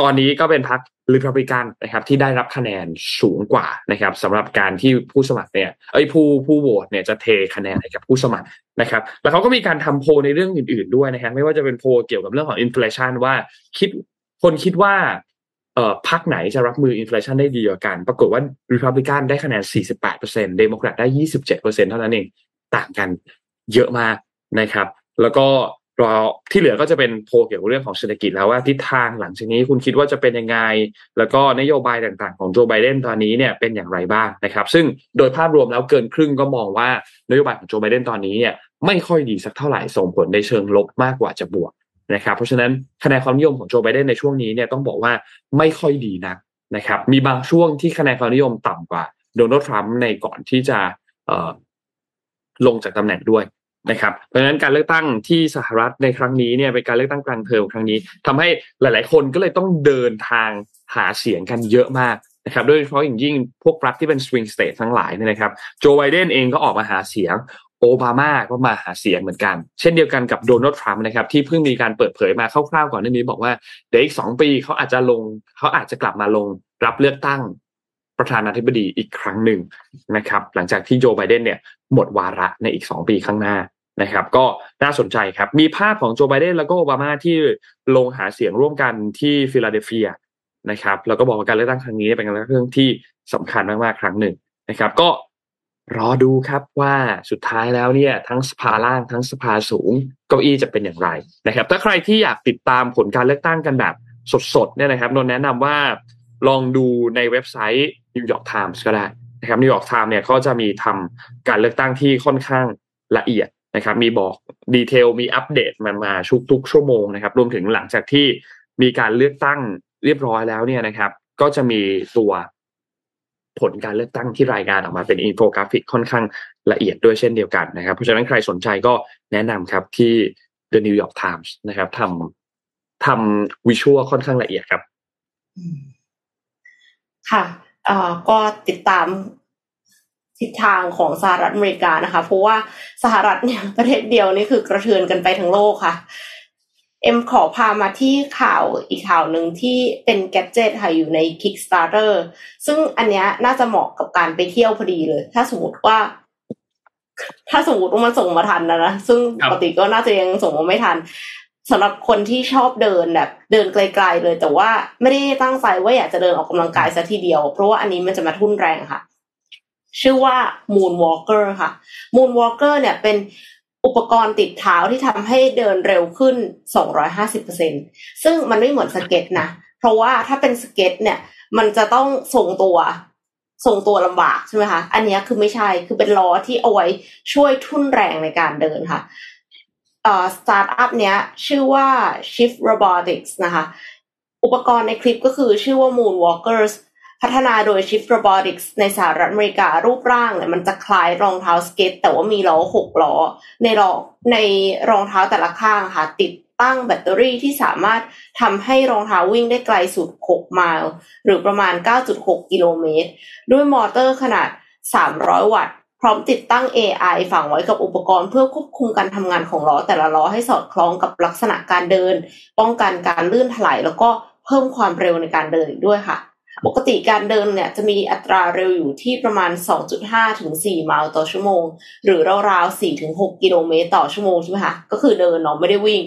ตอนนี้ก็เป็นพรรคริพับลิกันนะครับที่ได้รับคะแนนสูงกว่านะครับสำหรับการที่ผู้สมัครเนี่ยไอ้ผู้ผู้โหวตเนี่ยจะเทคะแนนให้กับผู้สมัครนะครับ แล้วเขาก็มีการทำโพลในเรื่องอื่น ๆด้วยนะครับไม่ว่าจะเป็นโพลเกี่ยวกับเรื่องของ inflation ว่าคิดคนคิดว่าเอ่อพรรคไหนจะรับมือ inflation ได้ดีกว่ากัน ปรากฏว่ารีพับลิกันได้คะแนน 48%เดโมแครตได้ 27%เท่านั้นเองต่างกันเยอะมากนะครับ แล้วก็ รอที่เหลือก็จะเป็นโพลเกี่ยวกับเรื่องของเศรษฐกิจแล้วว่าทิศทางหลังจากนี้คุณคิดว่าจะเป็นยังไง แล้วก็นโยบายต่างๆของโจไบเดนตอนนี้เนี่ยเป็นอย่างไรบ้างนะครับ ซึ่งโดยภาพรวมแล้วเกินครึ่งก็มองว่านโยบายของโจไบเดนตอนนี้เนี่ยไม่ค่อยดีสักเท่าไหร่ส่งผลในเชิงลบมากกว่าจะบวกนะครับเพราะฉะนั้นคะแนนความนิยมของโจไบเดนในช่วงนี้เนี่ยต้องบอกว่าไม่ค่อยดีนักนะครับมีบางช่วงที่คะแนนความนิยมต่ำกว่าโดนัลด์ทรัมป์ในก่อนที่จะลงจากตำแหน่งด้วย นะครับเพราะฉะนั้นการเลือกตั้งที่สหรัฐในครั้งนี้เนี่ยเป็นการเลือกตั้งกลางเทอมครั้งนี้ทำให้หลาย ๆ คนก็เลยต้องเดินทางหาเสียงกันเยอะมากนะครับโดยเฉพาะอย่างยิ่งพวกรัฐที่เป็นสวิงสเตททั้งหลายเนี่ยนะครับโจไบเดนเองก็ออกมาหาเสียงโอบามาก็มาหาเสียงเหมือนกัน เช่นเดียวกันกับโดนัลด์ทรัมป์นะครับที่เพิ่งมีการเปิดเผยมาคร่าวๆก่อนหน้านี้บอกว่าเดี๋ยวอีกสองปีเขาอาจจะลงเขาอาจจะกลับมาลงรับเลือกตั้งประธานาธิบดีอีกครั้งหนึ่งนะครับ หลังจากที่โจไบเดนเนี่ยหมดวาระในอีกสองปีข้างหน้า นะครับก็น่าสนใจครับ มีภาพของโจไบเดนแล้วก็โอบามาที่ลงหาเสียงร่วมกันที่ฟิลาเดลเฟียนะครับแล้วก็บอกว่าการเลือกตั้งครั้งนี้เป็นการเลือกตั้งที่สำคัญมากๆครั้งหนึ่งนะครับ ก็รอดูครับว่าสุดท้ายแล้วเนี่ย ทั้งสภาล่างทั้งสภาสูงเก้าอี้จะเป็นอย่างไรนะครับ ถ้าใครที่อยากติดตามผลการเลือกตั้งกันแบบสดๆเนี่ยนะครับนนแนะนำว่าลองดูในเว็บไซต์นิวยอร์กไทมส์ก็ได้นะครับนิวยอร์กไทม์เนี่ยเขาจะมีทำการเลือกตั้งที่ค่อนข้างละเอียด นะครับมีบอก detail มีอัปเดตมามาชุกทุกชั่วโมงนะครับรวมถึงหลังจากที่มีการเลือกตั้งเรียบร้อยแล้วเนี่ยนะครับ ก็จะมีตัวผลการเลือกตั้งที่รายงานออกมาเป็นอินโฟกราฟิกค่อนข้างละเอียดด้วยเช่นเดียวกันนะครับ เพราะฉะนั้นใครสนใจก็แนะนำครับที่ The New York Times นะครับทำทำ visual ค่อนข้างละเอียดครับ ค่ะเอ่อก็ติดตาม ทิศทางของสหรัฐอเมริกานะคะ เพราะว่าสหรัฐเนี่ยประเทศเดียวนี่คือกระเทือนกันไปทั้งโลกค่ะ เอ็มขอพามาที่ข่าวอีกข่าวหนึ่งที่เป็นแกจเจ็ตค่ะอยู่ใน Kickstarter ซึ่งอันเนี้ยน่าจะเหมาะกับการไปเที่ยวพอดีเลย ถ้าสมมติว่า ถ้าสมมติว่ามันส่งมาทันนะนะซึ่งปกติก็น่าจะยังส่งมาไม่ทันสำหรับคนที่ชอบเดินแบบเดินไกล ๆ เลย แต่ว่าไม่ได้ตั้งใจว่าอยากจะเดินออกกำลังกายซะทีเดียว เพราะว่าอันนี้มันจะมาทุ่นแรงค่ะ ชื่อว่า Moonwalker ค่ะ Moonwalker เนี่ยเป็นอุปกรณ์ติดเท้าที่ทำให้เดินเร็วขึ้น 250%ซึ่งมันไม่เหมือนสเก็ตนะ เพราะว่าถ้าเป็นสเก็ตเนี่ย มันจะต้องส่งตัวส่งตัวลำบากใช่ไหมคะ อันนี้คือไม่ใช่ คือเป็นล้อที่เอาไว้ช่วยทุ่นแรงในการเดินค่ะเอ่อสตาร์ทอัพเนี้ยชื่อว่า Shift Robotics นะคะ อุปกรณ์ในคลิปก็คือชื่อว่า Moonwalkers พัฒนาโดย Shift Robotics ในสหรัฐอเมริการูปร่างเนี่ยมันจะคล้ายรองเท้าสเก็ต แต่ว่ามีล้อหกล้อในรอในรองเท้าแต่ละข้างค่ะติดตั้งแบตเตอรี่ที่สามารถทำให้รองเท้าวิ่งได้ไกลสุด 6 ไมล์หรือประมาณ 9.6 กิโลเมตร ด้วยมอเตอร์ขนาด 300 วัตต์พร้อมติดตั้ง AI ฝังไว้กับอุปกรณ์เพื่อควบคุมการทำงานของล้อแต่ละล้อให้สอดคล้องกับลักษณะการเดิน ป้องกันการลื่นถลายแล้วก็เพิ่มความเร็วในการเดินอีกด้วยค่ะ ปกติการเดินเนี่ยจะมีอัตราเร็วอยู่ที่ประมาณ 2.5 ถึง 4 ไมล์ต่อชั่วโมง หรือราวๆ 4 ถึง 6 กิโลเมตรต่อชั่วโมงใช่ไหมคะก็คือเดินเนาะไม่ได้วิ่ง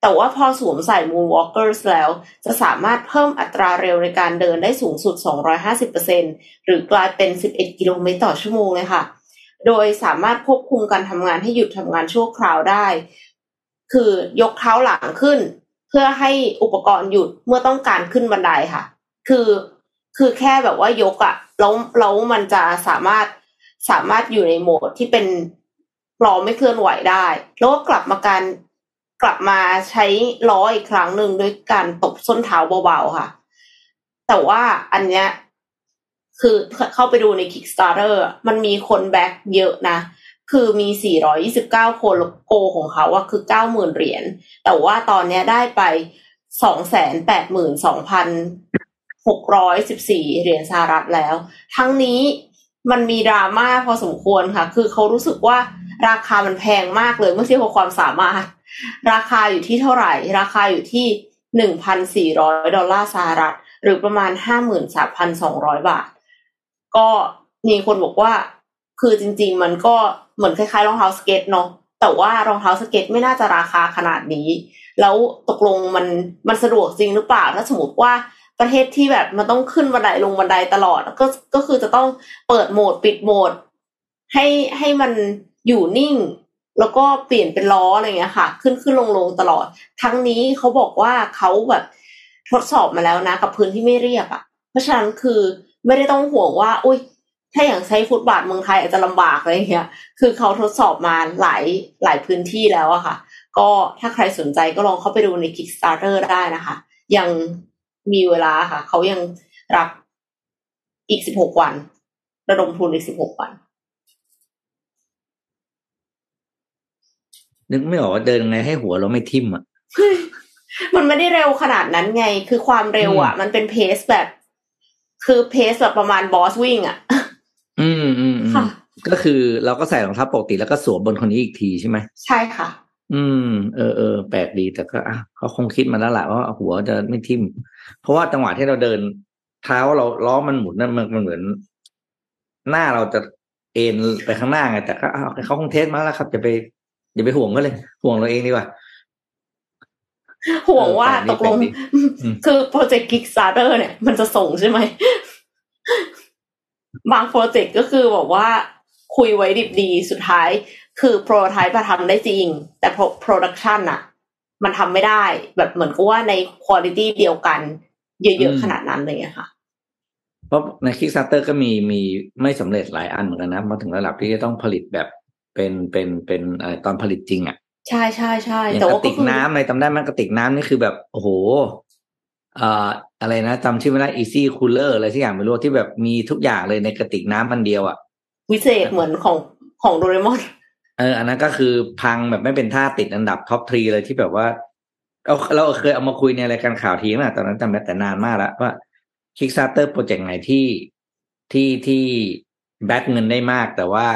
แต่ว่าพอสวมใส่ Moonwalkers แล้ว จะสามารถเพิ่มอัตราเร็วในการเดินได้สูงสุด 250%หรือกลายเป็น 11 กิโลเมตรต่อชั่วโมงเลยค่ะ โดยสามารถควบคุมการทำงานให้หยุดทำงานชั่วคราวได้ คือยกเท้าหลังขึ้น เพื่อให้อุปกรณ์หยุดเมื่อต้องการขึ้นบันไดค่ะ คือ คือแค่แบบว่ายกอะแล้วแล้วมันจะสามารถสามารถอยู่ในโหมดที่เป็นล้อไม่เคลื่อนไหวได้ แล้วก็กลับมาการกลับมาใช้ล้ออีกครั้งหนึ่งด้วยการตบส้นเท้าเบาๆค่ะ แต่ว่าอันเนี้ยคือเข้าไปดูใน Kickstarter มันมีคนแบ็กเยอะนะ คือมี 429 คนโกของเขาอะคือ 90,000 เหรียญ แต่ว่าตอนเนี้ยได้ไป 282,000 282,614 เหรียญสหรัฐแล้ว ทั้งนี้มันมีดราม่าพอสมควรค่ะ คือเขารู้สึกว่าราคามันแพงมากเลยเมื่อเทียบกับความสามารถ ราคาอยู่ที่เท่าไหร่ ราคาอยู่ที่ 1,400 ดอลลาร์สหรัฐ หรือประมาณ 53,200 บาท ก็มีคนบอกว่า คือจริง ๆ มันก็เหมือนคล้ายๆรองเท้าสเก็ตเนาะแต่ว่ารองเท้าสเก็ตไม่น่าจะราคาขนาดนี้ แล้วตกลงมันมันสะดวกจริงหรือเปล่า ถ้าสมมติว่า ประเทศที่แบบมันต้องขึ้นบันไดลงบันไดตลอด ก็ก็คือจะต้องเปิดโหมดปิดโหมด ให้ให้มันอยู่นิ่ง แล้วก็เปลี่ยนเป็นล้ออะไรเงี้ยค่ะ ขึ้นขึ้นลงลงตลอด ทั้งนี้เขาบอกว่าเขาแบบทดสอบมาแล้วนะ กับพื้นที่ไม่เรียบอะ่ะ เพราะฉะนั้นคือไม่ได้ต้องห่วงว่าอุ้ยถ้าอย่างใช้ฟุตบาทเมืองไทยอาจจะลำบากอะไรเงี้ย คือเขาทดสอบมาหลายหลายพื้นที่แล้วอะค่ะ ก็ถ้าใครสนใจก็ลองเข้าไปดูใน Kickstarter ได้นะคะ ยัง มีเวลาค่ะ เขายังรับอีกสิบหกวัน ระดมทุนอีกสิบหกวัน นึกไม่ออกว่าเดินยังไงให้หัวเราไม่ทิ่มอะ มันไม่ได้เร็วขนาดนั้นไง คือความเร็วอะ มันเป็นเพสแบบ คือเพสแบบประมาณบอสวิ่งอะ อืมอืมอืมค่ะก็คือเราก็ใส่รองเท้าปกติแล้วก็สวมบนคนนี้อีกทีใช่ไหม ใช่ค่ะ อืม เออเออแปลกดีแต่ก็อะเขาคงคิดมาแล้วแหละว่าหัวจะไม่ทิ่ม เพราะว่าจังหวะที่เราเดิน เท้าเราล้อมันหมุนนั่นมันมันเหมือน หน้าเราจะเอ็นไปข้างหน้าไงแต่ก็อ้าวเขาคงเทสมาแล้วครับอย่าไปอย่าไปห่วงก็เลย ห่วงเราเองดีกว่าห่วงว่าเออแปลกดีตกลงแปลกดีอืมคือโปรเจกต์ Kickstarter เนี่ย มันจะส่งใช่ไหม บางโปรเจกต์ก็คือบอกว่า คุยไว้ดิบดีสุดท้าย คือโปรไทป์มาทำได้จริง แต่โปรดักชันอะมันทำไม่ได้ แบบเหมือนกับว่าในคุณภาพเดียวกัน เยอะๆขนาดนั้นเลยอะค่ะเพราะใน Kickstarter ก็มีมีไม่สำเร็จหลายอันเหมือนกันนะมาถึงระดับที่จะต้องผลิตแบบเป็นเป็นเป็นเอ่อตอนผลิตจริงอะ ใช่ใช่ใช่อย่างแต่กว่าระติกคือน้ำในจำได้ไหมกระติกน้ำนี่คือแบบโอ้โหเอ่ออะไรนะจำชื่อไม่ได้ easy cooler อะไรที่อย่างไม่รู้ที่แบบมีทุกอย่างเลยในกระติกน้ำมันเดียวอะ วิเศษเหมือนของของโดราเอมอนเออ อันนั้นก็คือพังแบบไม่เป็นท่าติดอันดับ top three เลยที่แบบว่าเราเราเคยเอามาคุยในรายการข่าวทีนะตอนนั้นจำได้แต่นานมากแล้วว่า Kickstarter โปรเจกต์ไหนที่ที่ที่ back เงินได้มาก แต่ว่า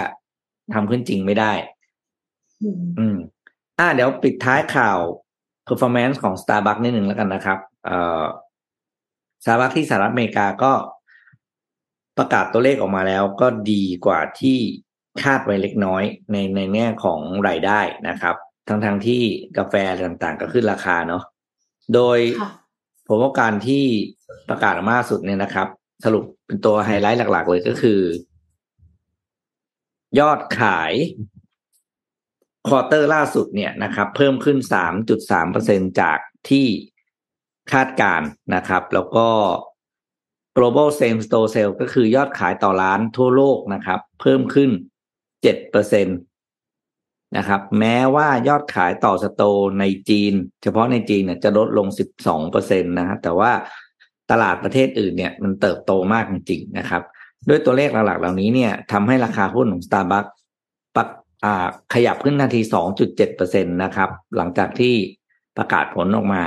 ทำขึ้นจริงไม่ได้ อืม อ่า เดี๋ยวปิดท้ายข่าว performance ของ Starbucks นิดหนึ่งแล้วกันนะครับ เอ่อ Starbucks ที่สหรัฐอเมริกาก็ ประกาศตัวเลขออกมาแล้วก็ดีกว่าที่คาดไว้เล็กน้อยในในแง่ของรายได้นะครับ ทั้งทางๆที่กาแฟอะไรต่างๆ ก็ขึ้นราคาเนาะโดยค่ะผมว่าการที่ประกาศออกมาล่าสุดเนี่ยนะครับ สรุปเป็นตัวไฮไลท์หลัก ๆ เลยก็คือ ยอดขาย quarter ล่าสุดเนี่ยนะครับ เพิ่มขึ้น 3.3%จากที่คาดการณ์นะครับ แล้วก็ global same store sale ก็คือยอดขายต่อล้านทั่วโลกนะครับ เพิ่มขึ้น7%นะครับ แม้ว่ายอดขายต่อสโตร์ในจีน เฉพาะในจีนเนี่ยจะลดลง12%นะครับแต่ว่าตลาดประเทศอื่นเนี่ยมันเติบโตมากจริงๆนะครับ ด้วยตัวเลขหลักๆ เหล่านี้เนี่ยทำให้ราคาหุ้นของ Starbucks ปักอ่าขยับขึ้นนาที2.7%นะครับ หลังจากที่ประกาศผลออกมา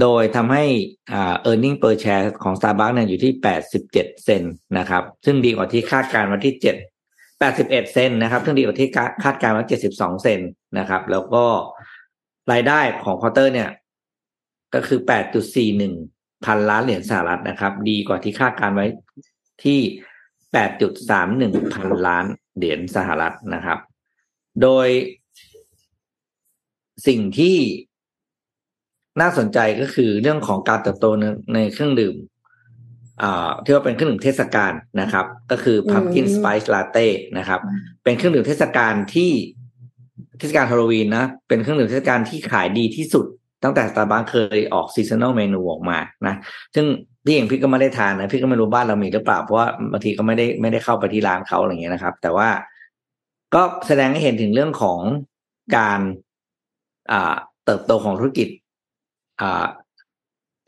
โดยทำให้อ่า earning per share ของ Starbucks เนี่ยอยู่ที่ 87 เซนนะครับ ซึ่งดีกว่าที่คาดการณ์ไว้ที่ 7 81 เซนนะครับ ซึ่งดีกว่าที่คาดการณ์ไว้72 เซนนะครับ แล้วก็รายได้ของควอเตอร์เนี่ย ก็คือ 8.41 พันล้านเหรียญสหรัฐนะครับ ดีกว่าที่คาดการณ์ไว้ที่แปดจุดสามหนึ่งพันล้านเหรียญสหรัฐนะครับ โดยสิ่งที่ น่าสนใจก็คือเรื่องของการเติบโตในในเครื่องดื่มอ่าที่ว่าเป็นเครื่องดื่มเทศกาลนะครับ ก็คือ pumpkin spice latte นะครับ เป็นเครื่องดื่มเทศกาลที่เทศกาลฮาโลวีนนะ เป็นเครื่องดื่มเทศกาลที่ขายดีที่สุด ตั้งแต่สตาร์บัคเคยออกซีซัน a ลเมนูออกมานะ ซึ่งพี่เองพี่ก็ไม่ได้ทานนะ พี่ก็ไม่รู้บ้านเรามีหรือเปล่า เพราะว่าบางทีก็ไม่ได้ไม่ได้เข้าไปที่ร้านเขาอะไรเงี้ยนะครับ แต่ว่าก็แสดงให้เห็นถึงเรื่องของการอ่าเติบโตของธุรกิจ อ่า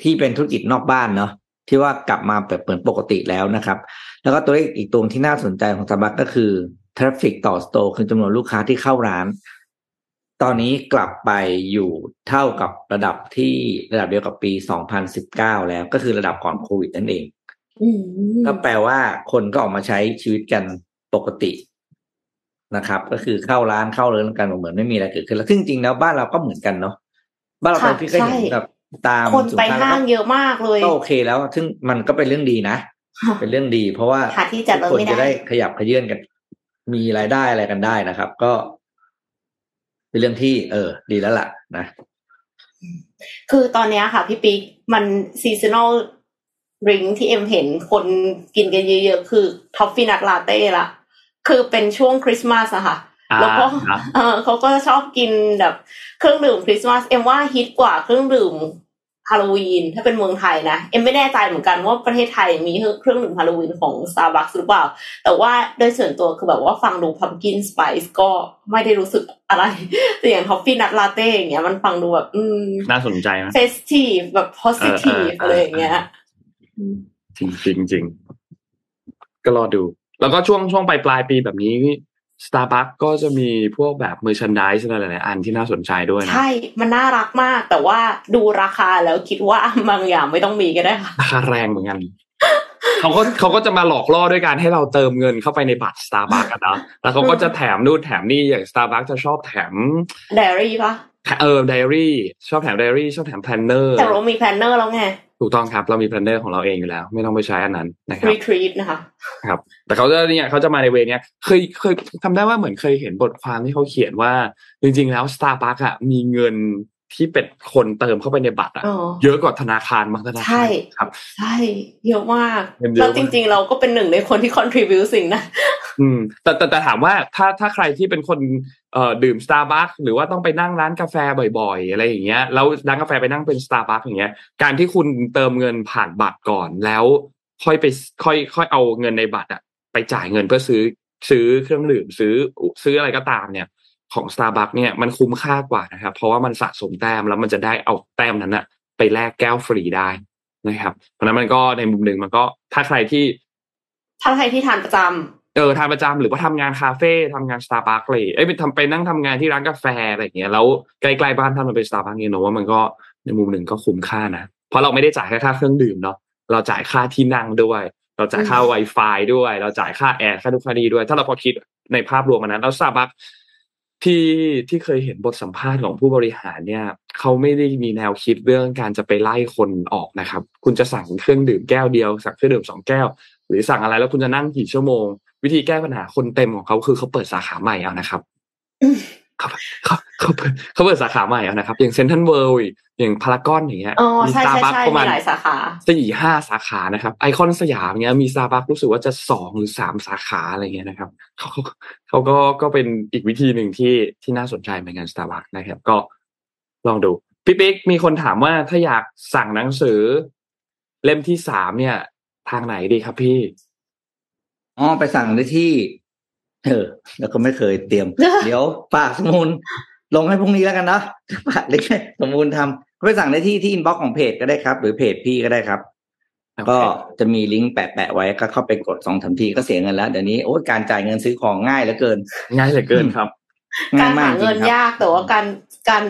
ที่เป็นธุรกิจนอกบ้านเนาะที่ว่ากลับมาแบบเหมือนปกติแล้วนะครับ แล้วก็ตัวเลขอีกตัวที่น่าสนใจของสตาร์บัคก็คือ traffic ต่อ store คือจำนวนลูกค้าที่เข้าร้าน ตอนนี้กลับไปอยู่เท่ากับระดับที่ระดับเดียวกับปี 2019 แล้วก็คือระดับก่อนโควิดนั่นเองอืมก็แปลว่าคนก็ออกมาใช้ชีวิตกันปกตินะครับ ก็คือเข้าร้านเข้าเรือนกันเหมือนไม่มีอะไรเกิดขึ้นแล้วซึ่งจริงๆแล้วบ้านเราก็เหมือนกันเนาะ บ้านเราไปค่ะพี่ก็เห็นใช่แบบตามคนไปสุนทรห้างแล้วเยอะมากเลยก็โอเคแล้ว ซึ่งมันก็เป็นเรื่องดีนะ เป็นเรื่องดี เพราะว่าหาที่จัดรถทุกคนไม่ได้จะได้ขยับขยื่นกัน มีรายได้อะไรกันได้นะครับ ก็ เป็นเรื่องที่ เออ ดีแล้วล่ะ นะคือตอนเนี้ยค่ะ พี่ปิ๊กมัน seasonal drink ที่เอ็มเห็นคนกินกันเยอะๆ คือ toffee nut latte ละ คือเป็นช่วงคริสต์มาสอะค่ะอ่า แล้วก็ครับเออเขาก็ชอบกินแบบเครื่องดื่มคริสต์มาสเอ็มว่าฮิตกว่าเครื่องดื่มฮาโลวีนถ้าเป็นเมืองไทยนะ เอ็มไม่แน่ใจเหมือนกันว่าประเทศไทยมีเครื่องดื่มฮาโลวีนของ Starbucks หรือเปล่า แต่ว่าโดยส่วนตัวคือแบบว่าฟังดู pumpkin spice ก็ไม่ได้รู้สึกอะไร แต่อย่าง toffee nut latte อย่างเงี้ยมันฟังดูแบบ อืม น่าสนใจไหม festive แบบ positive เออเออเอออะไรอย่างเงี้ยจริงจริงจริงก็รอดู แล้วก็ช่วงช่วงปลายปลายปีแบบนี้ Starbucks ก็จะมีพวกแบบ merchandise อะไรหลายๆอันที่น่าสนใจด้วยนะ ใช่ มันน่ารักมาก แต่ว่าดูราคาแล้วคิดว่าบางอย่างไม่ต้องมีก็ได้ค่ะราคาแรงเหมือนกันเขาก็เขาก็จะมาหลอกล่อด้วยการให้เราเติมเงินเข้าไปในบัตร Starbucks กันเนาะแล้วเขาก็จะแถมนู่นแถมนี่อย่าง Starbucks จะชอบแถม diary ปะ เออไดอารี่ชอบแถมไดอารี่ชอบแถม planner แต่เรามี planner แล้วไงถูกต้องครับ เรามี planner ของเราเองอยู่แล้ว ไม่ต้องไปใช้อันนั้นนะครับ retreat นะคะครับ แต่เขาจะเนี่ยเขาจะมาในเวเนี้ยเคยเคยทำได้ว่าเหมือนเคยเห็นบทความที่เขาเขียนว่า จริง ๆ แล้ว Starbucks อะมีเงินที่เป็นคนเติมเข้าไปในบัตรอะอ๋อเยอะกว่าธนาคารบางธนาใช่คารครับ ใช่เยอะมากเงินเยอะแล้วมากจริง ๆ เราก็เป็นหนึ่งในคนที่ contribute สิ่งนั้นอืมแต่แต่แต่ถามว่าถ้าถ้าใครที่เป็นคน เอ่อดื่ม Starbucks หรือว่าต้องไปนั่งร้านกาแฟบ่อยๆ อะไรอย่างเงี้ยแล้วร้านกาแฟไปนั่งเป็น Starbucks อย่างเงี้ย การที่คุณเติมเงินผ่านบัตรก่อนแล้ว ค่อยไปค่อยค่อยเอาเงินในบัตรอะไปจ่ายเงินเพื่อซื้อซื้อเครื่องดื่มซื้อซื้ออะไรก็ตามเนี่ย ของ Starbucks เนี่ยมันคุ้มค่ากว่านะครับ เพราะว่ามันสะสมแต้มแล้วมันจะได้เอาแต้มนั้นอะไปแลกแก้วฟรีได้นะครับ เพราะฉะนั้นมันก็ในมุมหนึ่งมันก็ถ้าใครที่ ถ้าใครที่ทานประจำ เออทานประจำหรือว่าทำงานคาเฟ่ทำงานสตาร์บัคเลยเอ้ยไปทำไปนั่งทำงานที่ร้านกาแฟอะไรอย่างเงี้ยแล้วใกล้ๆบ้านท่านมันเป็นสตาร์บัคเนี่ยหนูว่ามันก็ในมุมหนึ่งก็คุ้มค่านะเพราะเราไม่ได้จ่ายแค่ค่าเครื่องดื่มเนาะเราจ่ายค่าที่นั่งด้วย เราจ่ายค่า Wi-Fi ด้วย เราจ่ายค่าแอร์ค่าทุกค่าดีด้วย ถ้าเราพอคิดในภาพรวมมันนั้นแล้วสตาร์บัคที่ที่เคยเห็นบทสัมภาษณ์ของผู้บริหารเนี่ย เขาไม่ได้มีแนวคิดเรื่องการจะไปไล่คนออกนะครับ คุณจะสั่งเครื่องดื่มแก้วเดียว สั่งเครื่องดื่มสองแก้ว หรือสั่งอะไรแล้วคุณจะนั่งกี่ชั่วโมง วิธีแก้ปัญหาคนเต็มของเขาคือเขาเปิดสาขาใหม่เอานะครับอืมเขาเขาเขาเปิดเขาเปิดสาขาใหม่เอานะครับ อย่างเซนทันเวิลด์อย่างพารากอนอย่างเงี้ยอ๋อมีใช่สตาใช่ใช่มีประมาณหลายสาขาสี่ห้าสาขานะครับ ไอคอนสยามเงี้ยมีสตาร์บัครู้สึกว่าจะสองหรือสามสาขาอะไรเงี้ยนะครับเขาเขาเขาก็ก็เป็นอีกวิธีหนึ่งที่ที่น่าสนใจเหมือนกันสตาร์บัคนะครับ ก็ลองดูพี่ปิ๊กมีคนถามว่าถ้าอยากสั่งหนังสือ เล่มที่สามเนี่ย ทางไหนดีครับพี่ อ๋อไปสั่งได้ที่เออแล้วก็ไม่เคยเตรียม เดี๋ยวฝากสมุนลงให้พรุ่งนี้แล้วกันเนาะฝากเล็กสมุนทำก็ไปสั่งได้ที่ที่ inbox ของเพจก็ได้ครับ หรือเพจพี่ก็ได้ครับ ก็จะมีลิงก์แปะๆไว้ก็เข้าไปกดสองสามทีก็เสียเงินแล้วเดี๋ยวนี้โอ้ยการจ่ายเงินซื้อของง่ายเหลือเกิน ง่ายเหลือเกินครับง่ายมากจริเงิงนครับการหาเงินยากแต่ว่าการการ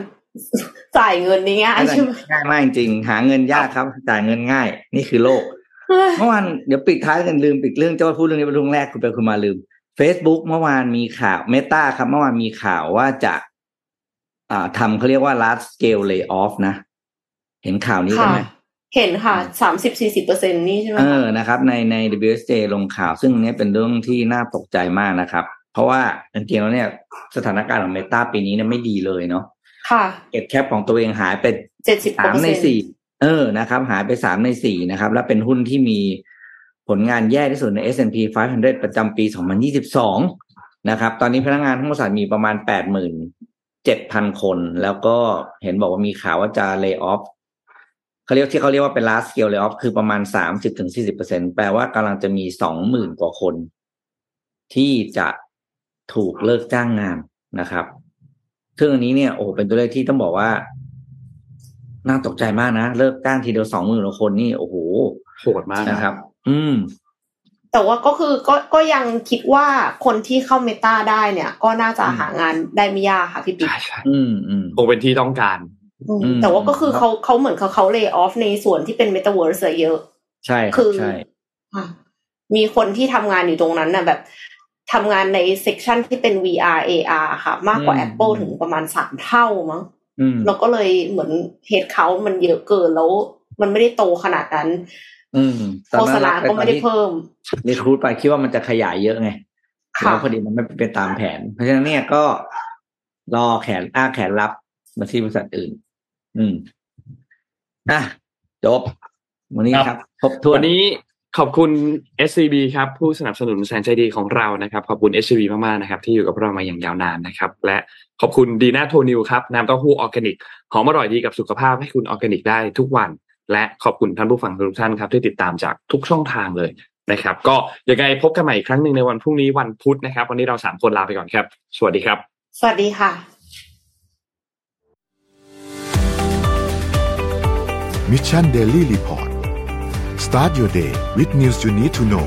จ่ายเงินนี่ง่ายใช่ไหมง่ายมากจริงหาเงินยากครับ จ่ายเงินง่าย นี่คือโลก เมื่อวานเดี๋ยวปิดท้ายกันลืมปิดเรื่องจะว่าพูดเรื่องนี้เป็นเรื่องแรกคุณไปคุณมาลืม Facebook เมื่อวานมีข่าว Meta ครับ เมื่อวานมีข่าวว่าจะอ่าทำเขาเรียกว่า large scale layoff นะ เห็นข่าวนี้กันไหมค่ะเห็นค่ะสามสิบสี่สิบเปอร์เซ็นต์นี่ใช่ไหมคะเออนะครับ ในใน WSJ ลงข่าว ซึ่งอันเนี้ยเป็นเรื่องที่น่าตกใจมากนะครับ เพราะว่าจริงๆแล้วเนี่ยสถานการณ์ของ Meta ปีนี้เนี่ยไม่ดีเลยเนาะค่ะ market cap ของตัวเองหายไปเจ็ดสิบเปอร์ในเซ็นต์สามในสี่ เออนะครับ หายไปสามในสี่นะครับ และเป็นหุ้นที่มีผลงานแย่ที่สุดใน S&P 500 ประจำปี 2022 นะครับ ตอนนี้พนักงานทั้งบริษัทมีประมาณ 87,000 คน แล้วก็เห็นบอกว่ามีข่าวว่าจะ lay off เขาเรียกที่เขาเรียกว่าเป็น last scale lay off คือประมาณ 30-40%แปลว่ากำลังจะมี 20,000 กว่าคน ที่จะถูกเลิกจ้างงานนะครับซึ่งอันนี้เนี่ยโอ้โหเป็นตัวเลขที่ต้องบอกว่า น่าตกใจมากนะ เลิกจ้างทีเดียวสองหมื่นคนนี่โอ้โหโหดมากนะครับ อืม แต่ว่าก็คือก็ก็ยังคิดว่าคนที่เข้า Meta ได้เนี่ย ก็น่าจะหางานได้ไม่ยากค่ะพี่ปิ๊กใช่ใช่อืมอืมคงเป็นที่ต้องการอืมอืมแต่ว่าก็คือเขาเขาเหมือนเขาเขาเล y off ในส่วนที่เป็นเมตาเวิร์สเยอะ ใช่ครับคือใช่ค่ะมีคนที่ทำงานอยู่ตรงนั้นน่ะแบบทำงานใน section ที่เป็น VR AR ค่ะ มากกว่า Apple ถึงประมาณสามเท่ามั้ง อืมแล้วก็เลยเหมือนเฮดเขามันเยอะเกินแล้ว มันไม่ได้โตขนาดนั้นอืมตอโฆนษนั้นณาก็ไม่ได้เพิ่มรีครูดไปคิดว่ามันจะขยายเยอะไงค่ะแล้วพอดีมันไม่เป็นตามแผน เพราะฉะนั้นเนี่ยก็รอแขนอ้าแขนรับมาที่บริษัทอื่น อืมอะจบ วันนี้ครับครับครบถ้วนวันนี้ขอบคุณ SCB ครับ ผู้สนับสนุนแสนใจดีของเรานะครับ ขอบคุณ SCB มาก ๆ นะครับ ที่อยู่กับเรามาอย่างยาวนานนะครับ และ ขอบคุณดีน่าโทนิวครับน้ำเต้าหู้ออร์แกนิกหอมอร่อยดีกับสุขภาพให้คุณออร์แกนิกได้ทุกวัน และขอบคุณท่านผู้ฟังทุกท่านครับ ที่ติดตามจากทุกช่องทางเลยนะครับ ก็ยังไงพบกันใหม่อีกครั้งหนึ่งในวันพรุ่งนี้วันพุธนะครับ วันนี้เราสามคนลาไปก่อนครับ สวัสดีครับ สวัสดีค่ะ Mission Daily Report start your day with news you need to know